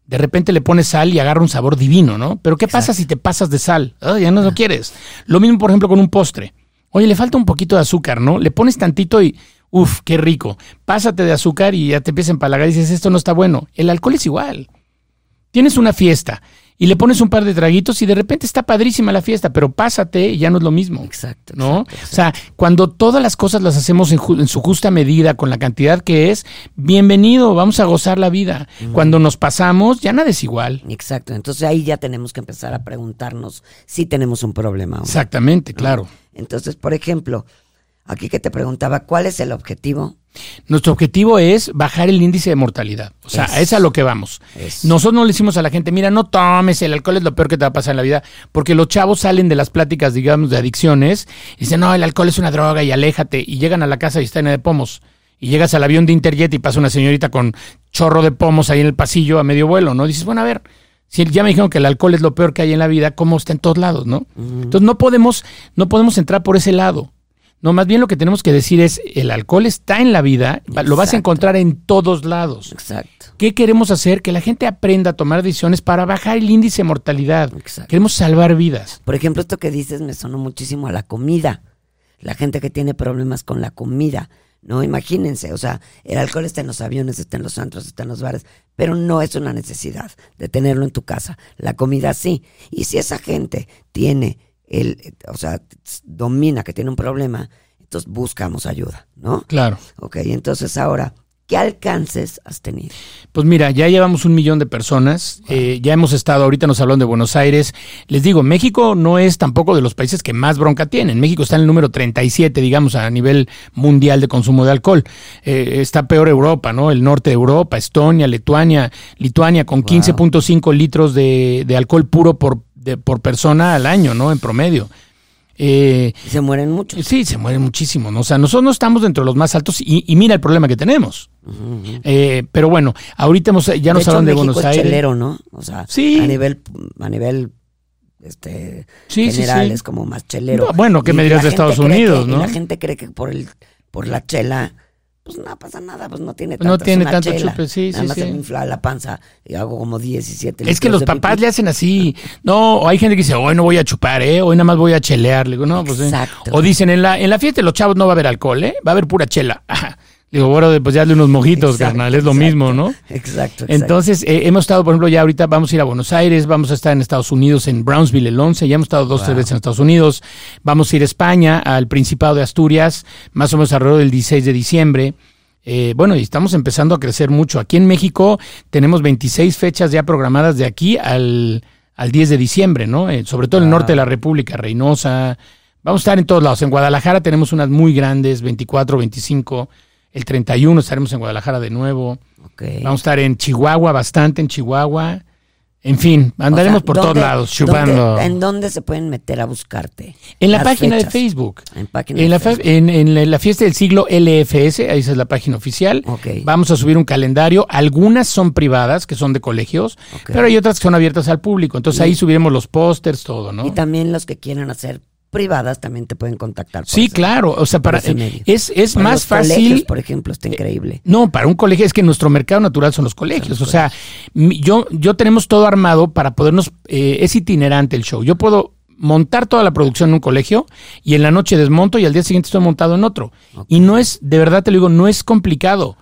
de repente le pones sal y agarra un sabor divino, ¿no? Pero ¿qué pasa si te pasas de sal? Ah, ya no lo quieres. Lo mismo, por ejemplo, con un postre. Oye, le falta un poquito de azúcar, ¿no? Le pones tantito y, uff, qué rico. Pásate de azúcar y ya te empieza a empalagar y dices, esto no está bueno. El alcohol es igual. Tienes una fiesta y le pones un par de traguitos y de repente está padrísima la fiesta, pero pásate y ya no es lo mismo. Exacto. ¿no? exacto, exacto. O sea, cuando todas las cosas las hacemos en, ju- en su justa medida, con la cantidad que es, bienvenido, vamos a gozar la vida. Cuando nos pasamos, ya nada es igual. Exacto. Entonces ahí ya tenemos que empezar a preguntarnos si tenemos un problema. no. Exactamente, claro. Entonces, por ejemplo, aquí que te preguntaba, ¿cuál es el objetivo? Nuestro objetivo es bajar el índice de mortalidad. O sea, Eso. a es a lo que vamos. Nosotros no le decimos a la gente, mira, no tomes, el alcohol es lo peor que te va a pasar en la vida, porque los chavos salen de las pláticas, digamos, de adicciones, y dicen, no, el alcohol es una droga y aléjate, y llegan a la casa y está llena de pomos. Y llegas al avión de Interjet y pasa una señorita con chorro de pomos ahí en el pasillo a medio vuelo, ¿no? Dices, bueno, a ver, si ya me dijeron que el alcohol es lo peor que hay en la vida, ¿cómo está en todos lados, no? Entonces no podemos, no podemos entrar por ese lado. No, más bien lo que tenemos que decir es, el alcohol está en la vida, lo vas a encontrar en todos lados. Exacto. ¿Qué queremos hacer? Que la gente aprenda a tomar decisiones para bajar el índice de mortalidad. Exacto. Queremos salvar vidas. Por ejemplo, esto que dices me sonó muchísimo a la comida. La gente que tiene problemas con la comida. No, imagínense, o sea, el alcohol está en los aviones, está en los antros, está en los bares, pero no es una necesidad de tenerlo en tu casa. La comida sí. Y si esa gente tiene el, o sea, domina que tiene un problema, entonces buscamos ayuda, ¿no? Claro. Ok, entonces ahora, ¿qué alcances has tenido? Pues mira, ya llevamos un millón de personas, eh, ya hemos estado, ahorita nos hablan de Buenos Aires. Les digo, México no es tampoco de los países que más bronca tienen. México está en el número 37, digamos, a nivel mundial de consumo de alcohol. Eh, está peor Europa, ¿no? El norte de Europa, Estonia, Lituania, Lituania con 15.5 litros de, de alcohol puro por, de- por persona al año, ¿no? En promedio. Eh, Se mueren muchos. Sí, se mueren muchísimo. ¿no? O sea, nosotros no estamos dentro de los más altos y, y mira el problema que tenemos. Eh, pero bueno, ahorita hemos, ya nos hecho, hablan de Buenos es Aires. chelero, ¿no? O sea, Sí. a nivel, a nivel este, Sí, sí, general sí. es como más chelero. No, bueno, ¿qué Y me la de Estados Unidos, que- y no? la gente cree que por el por la chela, pues no pasa nada, pues no tiene no tanto, es tiene tanto chela. chupe, sí, Nada sí, más sí. se me infla la panza y hago como 17 Es que litros los de papás pipí. le hacen así. No, o hay gente que dice, hoy no voy a chupar, ¿eh? Hoy nada más voy a chelear. Le digo, no, pues. eh. Exacto. O dicen, en la, en la fiesta de los chavos no va a haber alcohol, ¿eh? Va a haber pura chela. Le digo, bueno, pues ya hazle unos mojitos, Exacto, carnal, es lo mismo, ¿no? Exacto, exacto. Entonces, eh, hemos estado, por ejemplo, ya ahorita vamos a ir a Buenos Aires, vamos a estar en Estados Unidos, en Brownsville el 11, ya hemos estado dos, tres veces en Estados Unidos, vamos a ir a España, al Principado de Asturias, más o menos alrededor del 16 de diciembre. Eh, bueno, y estamos empezando a crecer mucho. Aquí en México tenemos 26 fechas ya programadas de aquí al, al 10 de diciembre, ¿no? Eh, sobre todo en el norte de la República, Reynosa. Vamos a estar en todos lados. En Guadalajara tenemos unas muy grandes, 24, 25. El 31 estaremos en Guadalajara de nuevo. Vamos a estar en Chihuahua, bastante en Chihuahua. En fin, andaremos O sea, por todos ¿dónde- lados, chupando. dónde- ¿En dónde se pueden meter a buscarte? En la página de. Facebook. En página En de la, fa- Facebook. en, en la- fiesta del siglo LFS, ahí esa es la página oficial. Vamos a subir un calendario. Algunas son privadas, que son de colegios, pero hay otras que son abiertas al público. Entonces ahí subiremos los pósters, todo, ¿no? Y también los que quieran hacer privadas también te pueden contactar. Sí, ese- claro. O sea, para es, es Para más los colegios, fácil. Eh, por ejemplo, está increíble. No, para un colegio es que nuestro mercado natural son los colegios. o sea, mi- yo, yo tenemos todo armado para podernos. eh, es itinerante el show. Yo puedo montar toda la producción en un colegio y en la noche desmonto y al día siguiente estoy montado en otro. Y no es, de verdad te lo digo, no es complicado.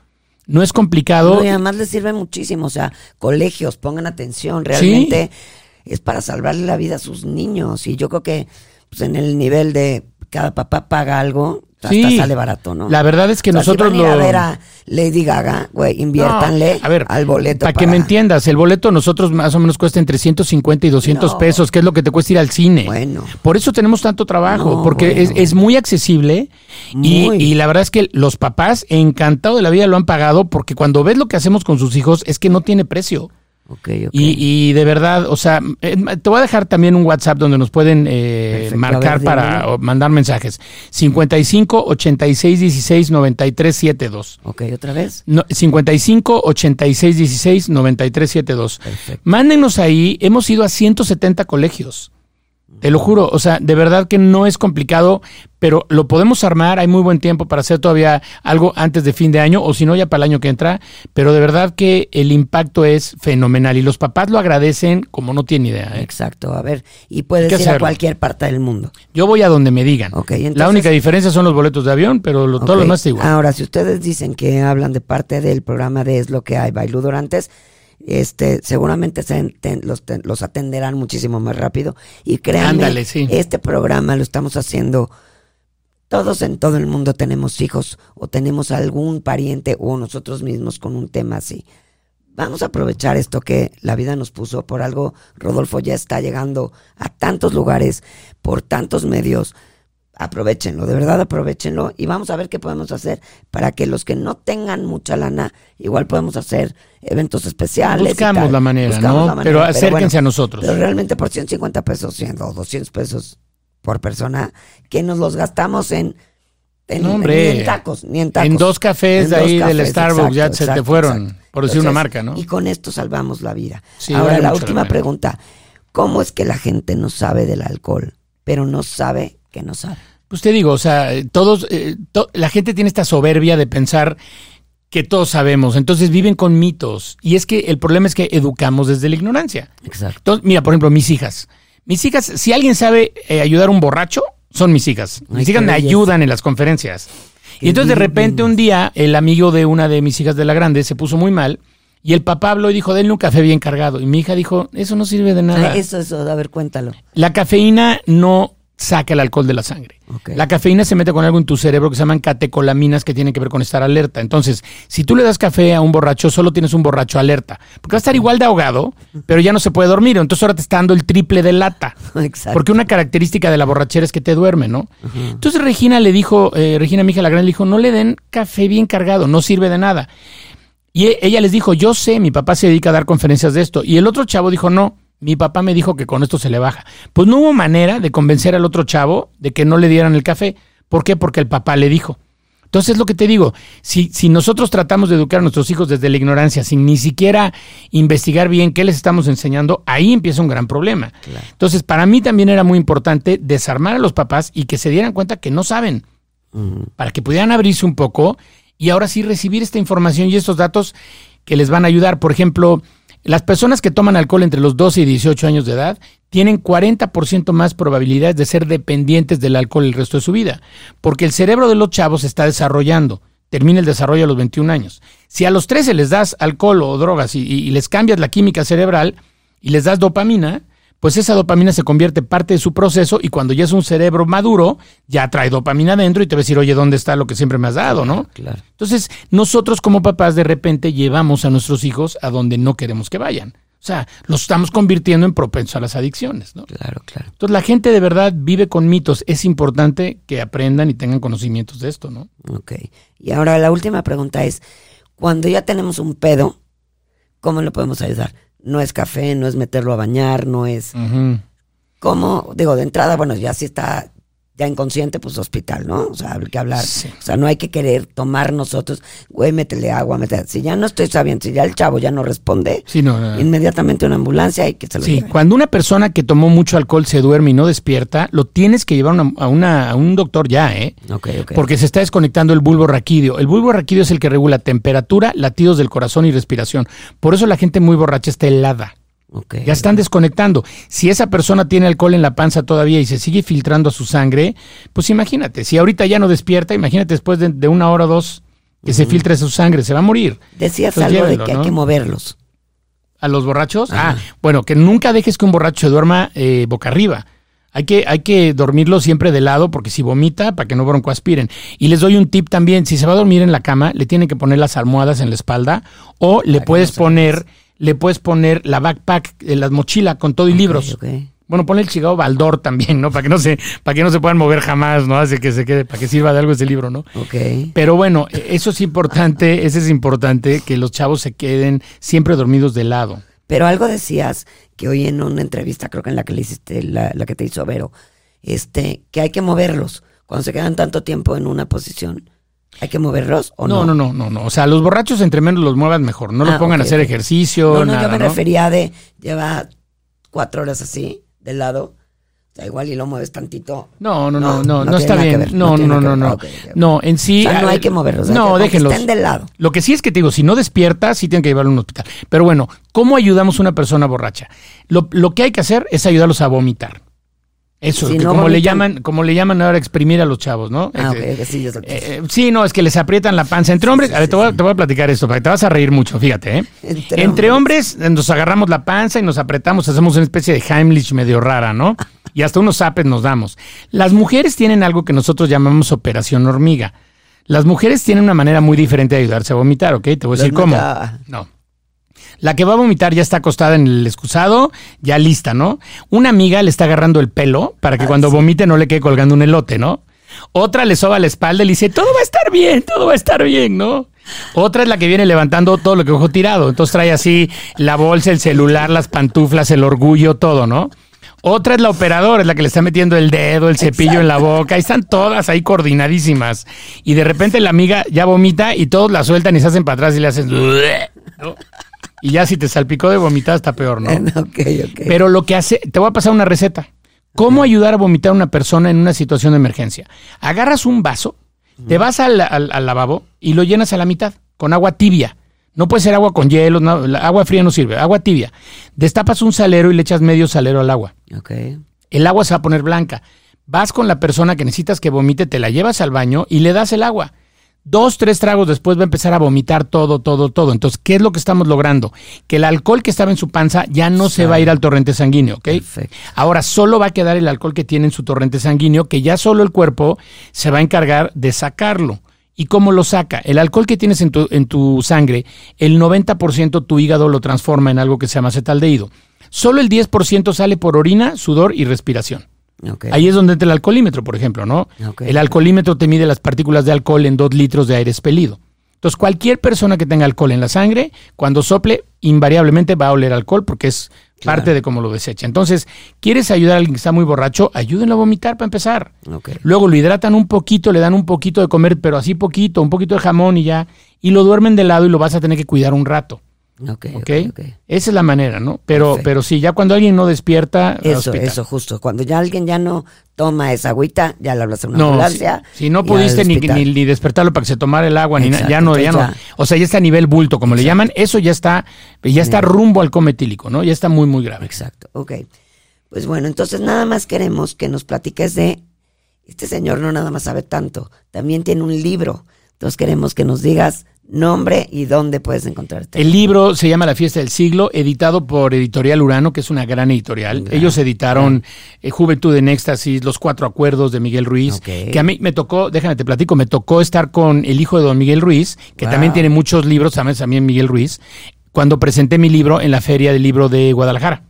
No es complicado. No, y además les sirve muchísimo. O sea, colegios, pongan atención. Realmente es para salvarle la vida a sus niños. Y yo creo que pues, en el nivel de cada papá paga algo, hasta Sí. sale barato, ¿no? La verdad es que O sea, nosotros si van lo. a ver a Lady Gaga, güey, inviértanle No, a ver, al boleto. Para que me entiendas, el boleto nosotros más o menos cuesta entre 150 y 200 No. pesos, que es lo que te cuesta ir al cine. Bueno. Por eso tenemos tanto trabajo, No, porque bueno. es, es muy accesible y, Muy. y la verdad es que los papás encantados de la vida lo han pagado porque cuando ves lo que hacemos con sus hijos es que no tiene precio. Ok, ok. Y, y de verdad, o sea, eh, te voy a dejar también un WhatsApp donde nos pueden eh, marcar ver, para o mandar mensajes. 55 86 16 93 72. ok, otra vez. No, 55 86 16 93 72. Perfecto. Mándenos ahí, hemos ido a 170 colegios. Te lo juro, o sea, de verdad que no es complicado, pero lo podemos armar, hay muy buen tiempo para hacer todavía algo antes de fin de año, o si no, ya para el año que entra, pero de verdad que el impacto es fenomenal y los papás lo agradecen como no tienen idea. ¿eh? Exacto, a ver. Y puedes ir a cualquier parte del mundo. Yo voy a donde me digan. La única diferencia son los boletos de avión, pero lo- todo lo demás está igual. Ahora, si ustedes dicen que hablan de parte del programa de Es lo que hay, Bailú Dorantes, este, seguramente se enten- los, ten- los atenderán muchísimo más rápido. Y créanme, Ándale, sí. este programa lo estamos haciendo. Todos en todo el mundo tenemos hijos o tenemos algún pariente o nosotros mismos con un tema así. Vamos a aprovechar esto que la vida nos puso. Por algo, Rodolfo ya está llegando a tantos lugares, por tantos medios. Aprovechenlo, de verdad aprovechenlo y vamos a ver qué podemos hacer para que los que no tengan mucha lana, igual podemos hacer eventos especiales. Buscamos la manera, Buscamos ¿no? la manera, Pero acérquense a nosotros. Pero realmente por 150 pesos, 100 o 200 pesos por persona, que nos los gastamos en, en, No, hombre. ni en tacos, ni en tacos. En dos cafés En de dos ahí del Starbucks ya exacto, se te fueron, exacto. por decir una marca, ¿no? Y con esto salvamos la vida. Sí, Ahora, vale la última pregunta. ¿Cómo es que la gente no sabe del alcohol, pero no sabe que no sabe? Pues te digo, o sea, eh, todos, eh, to- la gente tiene esta soberbia de pensar que todos sabemos, entonces viven con mitos. Y es que el problema es que educamos desde la ignorancia. Exacto. Entonces, mira, por ejemplo, mis hijas. Mis hijas, si alguien sabe eh, ayudar a un borracho, son mis hijas. Mis Ay, hijas me ayudan en las conferencias. Qué Y entonces de repente un día el amigo de una de mis hijas de la grande se puso muy mal y el papá habló y dijo, denle un café bien cargado. Y mi hija dijo, eso no sirve de nada. Eso, eso, a ver, cuéntalo. La cafeína no saca el alcohol de la sangre. La cafeína se mete con algo en tu cerebro que se llaman catecolaminas que tienen que ver con estar alerta. Entonces, si tú le das café a un borracho, solo tienes un borracho alerta. Porque va a estar igual de ahogado, pero ya no se puede dormir. Entonces ahora te está dando el triple de lata. Exacto. Porque una característica de la borrachera es que te duerme, ¿no? Entonces Regina le dijo, eh, Regina, mi hija la grande, le dijo, no le den café bien cargado, no sirve de nada. Y e- ella les dijo, yo sé, mi papá se dedica a dar conferencias de esto. Y el otro chavo dijo, no, mi papá me dijo que con esto se le baja. Pues no hubo manera de convencer al otro chavo de que no le dieran el café. ¿Por qué? Porque el papá le dijo. Entonces, lo que te digo, si, si nosotros tratamos de educar a nuestros hijos desde la ignorancia, sin ni siquiera investigar bien qué les estamos enseñando, ahí empieza un gran problema. Entonces, para mí también era muy importante desarmar a los papás y que se dieran cuenta que no saben, para que pudieran abrirse un poco y ahora sí recibir esta información y estos datos que les van a ayudar. Por ejemplo, las personas que toman alcohol entre los 12 y 18 años de edad tienen 40% más probabilidades de ser dependientes del alcohol el resto de su vida, porque el cerebro de los chavos se está desarrollando. Termina el desarrollo a los 21 años. Si a los 13 les das alcohol o drogas y, y- les cambias la química cerebral y les das dopamina, pues esa dopamina se convierte parte de su proceso y cuando ya es un cerebro maduro, ya trae dopamina adentro y te va a decir, oye, ¿dónde está lo que siempre me has dado, no? Claro. Entonces, nosotros como papás de repente llevamos a nuestros hijos a donde no queremos que vayan. O sea, los estamos convirtiendo en propensos a las adicciones, ¿no? Claro, claro. Entonces, la gente de verdad vive con mitos. Es importante que aprendan y tengan conocimientos de esto, ¿no? Ok. Y ahora la última pregunta es, cuando ya tenemos un pedo, ¿cómo lo podemos ayudar? No es café, no es meterlo a bañar, no es... Ujú. ¿Cómo? Digo, de entrada, bueno, ya si está ya inconsciente, pues hospital, ¿no? O sea, hay que hablar. Sí. O sea, no hay que querer tomar nosotros, güey, métele agua, métele. Si ya no estoy sabiendo, si ya el chavo ya no responde, Sí, no, no, no. inmediatamente una ambulancia y que se lo Sí, cuando una persona que tomó mucho alcohol se duerme y no despierta, lo tienes que llevar una- a, una- a un doctor ya, ¿eh? Ok, ok. Porque se está desconectando el bulbo raquídeo. El bulbo raquídeo es el que regula temperatura, latidos del corazón y respiración. Por eso la gente muy borracha está helada. Ya están desconectando. Si esa persona tiene alcohol en la panza todavía y se sigue filtrando a su sangre, pues imagínate, si ahorita ya no despierta, imagínate después de, de una hora o dos que se filtre su sangre, se va a morir. Decías Pues algo llévenlo, de que ¿no? hay que moverlos. ¿A los borrachos? Ajá. Ah, bueno, que nunca dejes que un borracho se duerma eh, boca arriba. Hay que, hay que dormirlo siempre de lado porque si vomita, para que no broncoaspiren. Y les doy un tip también, si se va a dormir en la cama, le tienen que poner las almohadas en la espalda o le puedes no poner, le puedes poner la backpack, eh, la mochila con todo y libros. Bueno, ponle el chingado baldor también, ¿no? Para que no se, para que no se puedan mover jamás, ¿no? Hace que se quede, para que sirva de algo ese libro, ¿no? Ok. Pero bueno, e- eso es importante, eso es importante, que los chavos se queden siempre dormidos de lado. Pero algo decías que hoy en una entrevista, creo que en la que le hiciste, la, la que te hizo Vero, este, que hay que moverlos. Cuando se quedan tanto tiempo en una posición, ¿hay que moverlos o No, no? no, no, no, no. O sea, los borrachos entre menos los muevan mejor. No los Ah, pongan ok, a hacer ejercicio, No, no, nada, yo me ¿no? refería de lleva cuatro horas así, de lado. O sea, igual y lo mueves tantito. No, no, no, No, no, está bien. no no, no, no, no. en sí. O sea, no hay que moverlos. No, que- déjenlos. Estén del lado. Lo que sí es que te digo, si no despierta, sí tienen que llevarlo a un hospital. Pero bueno, ¿cómo ayudamos a una persona borracha? Lo, lo que hay que hacer es ayudarlos a vomitar. Eso, Si que no como le llaman, como le llaman ahora exprimir a los chavos, ¿no? Ah, ok, Eh, ok, sí, yo eh, sí, no, es que les aprietan la panza. Entre hombres, sí, a ver, te, voy te voy a platicar esto, para que te vas a reír mucho, fíjate, ¿eh? Entre Entre, hombres. eh, nos agarramos la panza y nos apretamos, hacemos una especie de Heimlich medio rara, ¿no? Y hasta unos zapes nos damos. Las mujeres tienen algo que nosotros llamamos operación hormiga. Las mujeres tienen una manera muy diferente de ayudarse a vomitar, ¿ok? Te voy a decir cómo. No. La que va a vomitar ya está acostada en el excusado, ya lista, ¿no? Una amiga le está agarrando el pelo para que Ah, cuando sí. vomite no le quede colgando un elote, ¿no? Otra le soba la espalda y le dice, todo va a estar bien, todo va a estar bien, ¿no? Otra es la que viene levantando todo lo que dejó tirado. Entonces trae así la bolsa, el celular, las pantuflas, el orgullo, todo, ¿no? Otra es la operadora, es la que le está metiendo el dedo, el cepillo en la boca. Ahí están todas ahí coordinadísimas. Y de repente la amiga ya vomita y todos la sueltan y se hacen para atrás y le hacen... ¿no? Y ya si te salpicó de vomitar está peor, ¿no? ok, ok. Pero lo que hace, te voy a pasar una receta. ¿Cómo ayudar a vomitar a una persona en una situación de emergencia? Agarras un vaso, te vas al, al- al lavabo y lo llenas a la mitad con agua tibia. No puede ser agua con hielo, no, agua fría no sirve, agua tibia. Destapas un salero y le echas medio salero al agua. ok. El agua se va a poner blanca. Vas con la persona que necesitas que vomite, te la llevas al baño y le das el agua. Dos, tres tragos después va a empezar a vomitar todo, todo, todo. Entonces, ¿qué es lo que estamos logrando? Que el alcohol que estaba en su panza ya no se va a ir al torrente sanguíneo, ¿ok? Perfecto. Ahora solo va a quedar el alcohol que tiene en su torrente sanguíneo, que ya solo el cuerpo se va a encargar de sacarlo. ¿Y cómo lo saca? El alcohol que tienes en tu, en tu sangre, el 90% tu hígado lo transforma en algo que se llama acetaldehído. Solo el 10% sale por orina, sudor y respiración. Ahí es donde entra el alcoholímetro, por ejemplo, ¿no? El alcoholímetro te mide las partículas de alcohol en dos litros de aire expelido. Entonces, cualquier persona que tenga alcohol en la sangre, cuando sople, invariablemente va a oler alcohol porque es Claro. parte de cómo lo desecha. Entonces, ¿quieres ayudar a alguien que está muy borracho? Ayúdenlo a vomitar para empezar. Luego lo hidratan un poquito, le dan un poquito de comer, pero así poquito, un poquito de jamón y ya. Y lo duermen de lado y lo vas a tener que cuidar un rato. Ok, ¿Ok? ok, ok. Esa es la manera, ¿no? Pero, Perfecto. pero sí, ya cuando alguien no despierta. Eso, hospital. eso, justo. Cuando ya alguien ya no toma esa agüita, ya le hablas a una No, ambulancia. si, si no pudiste ni, ni, ni despertarlo para que se tomara el agua, ni nada, ya no, ya no. O sea, ya está a nivel bulto, como le llaman, eso ya está, ya está rumbo al cometílico, ¿no? Ya está muy, muy grave. Exacto, ok. Pues bueno, entonces nada más queremos que nos platiques de, este señor no nada más sabe tanto, también tiene un libro. Entonces queremos que nos digas nombre y dónde puedes encontrarte. El libro se llama La Fiesta del Siglo, editado por Editorial Urano, que es una gran editorial. Gran, Ellos editaron eh, Juventud en Éxtasis, Los Cuatro Acuerdos de Miguel Ruiz, que a mí me tocó, déjame te platico, me tocó estar con el hijo de don Miguel Ruiz, que Wow. también tiene muchos libros, también, también Miguel Ruiz, cuando presenté mi libro en la Feria del Libro de Guadalajara.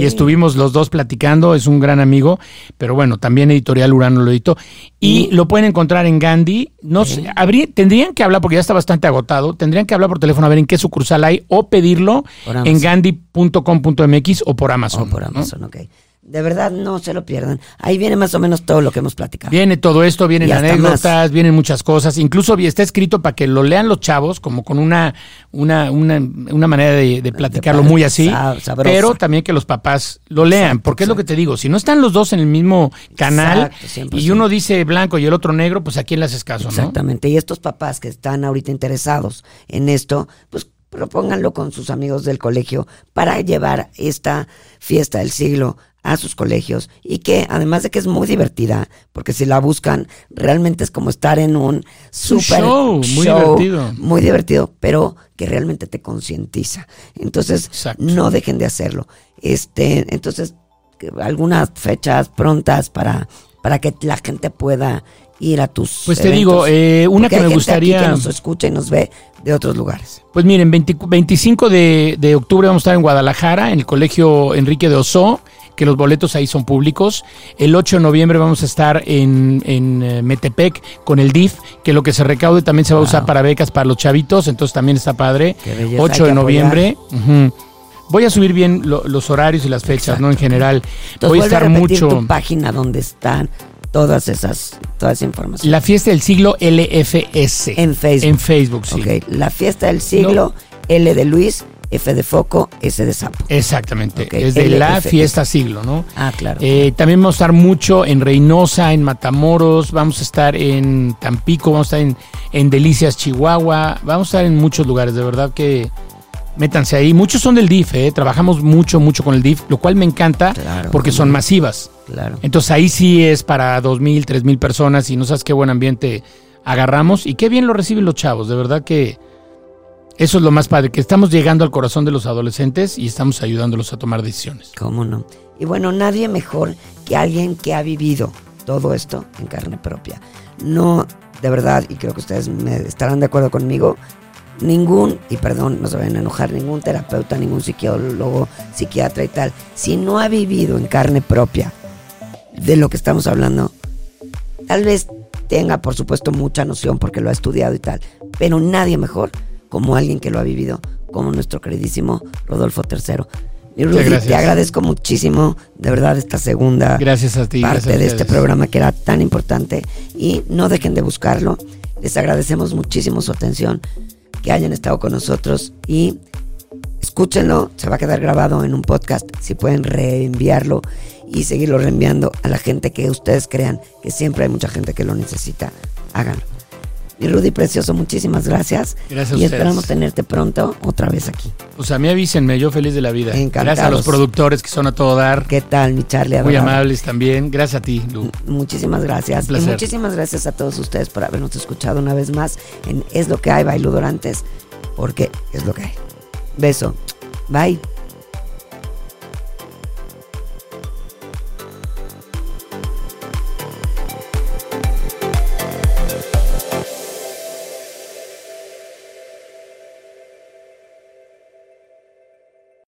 Y estuvimos los dos platicando, es un gran amigo, pero bueno, también Editorial Urano lo editó. Y lo pueden encontrar en Gandhi. No sé, habría- tendrían que hablar, porque ya está bastante agotado, tendrían que hablar por teléfono a ver en qué sucursal hay o pedirlo en gandhi.com.mx o por Amazon. O por ¿no? Amazon, ok. De verdad, no se lo pierdan. Ahí viene más o menos todo lo que hemos platicado. Viene todo esto, vienen anécdotas, vienen muchas cosas. Incluso está escrito para que lo lean los chavos, como con una, una, una, una manera de, de platicarlo muy así. sa- sabrosa. Pero también que los papás lo lean, Exacto, porque es lo que te digo. Si no están los dos en el mismo canal Exacto, 100%. y uno dice blanco y el otro negro, pues a quién le haces caso, ¿no? Exactamente. Y estos papás que están ahorita interesados en esto, pues propónganlo con sus amigos del colegio para llevar esta fiesta del siglo a sus colegios y que además de que es muy divertida, porque si la buscan realmente es como estar en un super show, muy divertido. muy divertido, pero que realmente te concientiza. Entonces, Exacto. no dejen de hacerlo. Este, entonces, algunas fechas prontas para, para que la gente pueda ir a tus Pues te eventos. digo, eh, una que me gustaría. que nos escucha y nos ve de otros lugares. Pues miren, 20 25 de, de octubre vamos a estar en Guadalajara, en el Colegio Enrique de Oso, que los boletos ahí son públicos. El 8 de noviembre vamos a estar en, en eh, Metepec con el DIF, que lo que se recaude también se va a usar para becas para los chavitos, entonces también está padre. Qué belleza, 8 hay de noviembre. Voy a subir bien lo- los horarios y las fechas, Exacto. ¿no? En general. Entonces, Voy a estar repetir mucho. tu página donde están todas esas, toda esa información. La fiesta del siglo LFS. En Facebook. En Facebook, sí. Ok, la fiesta del siglo, L de Luis, F de foco, S de sapo. Exactamente. Es de la fiesta siglo, ¿no? Ah, claro. Eh, también vamos a estar mucho en Reynosa, en Matamoros, vamos a estar en Tampico, vamos a estar en, en Delicias, Chihuahua, vamos a estar en muchos lugares, de verdad que métanse ahí. Muchos son del DIF, eh, trabajamos mucho, mucho con el DIF, lo cual me encanta Claro, porque son masivas. claro. Entonces ahí sí es para dos mil, tres mil personas y no sabes qué buen ambiente agarramos y qué bien lo reciben los chavos, de verdad que eso es lo más padre, que estamos llegando al corazón de los adolescentes y estamos ayudándolos a tomar decisiones. ¿Cómo no? Y bueno, nadie mejor que alguien que ha vivido todo esto en carne propia. No, de verdad, y creo que ustedes me estarán de acuerdo conmigo, ningún, y perdón, no se vayan a enojar, ningún terapeuta, ningún psicólogo, psiquiatra y tal, si no ha vivido en carne propia de lo que estamos hablando, tal vez tenga, por supuesto, mucha noción porque lo ha estudiado y tal, pero nadie mejor como alguien que lo ha vivido, como nuestro queridísimo Rodolfo III. Mi Rudy, te agradezco muchísimo, de verdad, esta segunda Gracias a ti. parte gracias de este programa que era tan importante y no dejen de buscarlo. Les agradecemos muchísimo su atención, que hayan estado con nosotros y escúchenlo, se va a quedar grabado en un podcast, si pueden reenviarlo y seguirlo reenviando a la gente que ustedes crean que siempre hay mucha gente que lo necesita, háganlo. Mi Rudy Precioso, muchísimas gracias. Gracias a y ustedes. esperamos tenerte pronto otra vez aquí. Pues a mí avísenme, yo feliz de la vida. Encantados. Gracias a los productores que son a todo dar. ¿Qué tal, mi Charlie? Muy adorado? amables también. Gracias a ti, Lu. Muchísimas gracias. Un. Y muchísimas gracias a todos ustedes por habernos escuchado una vez más en Es lo que hay, Bailudorantes, porque es lo que hay. Beso. Bye.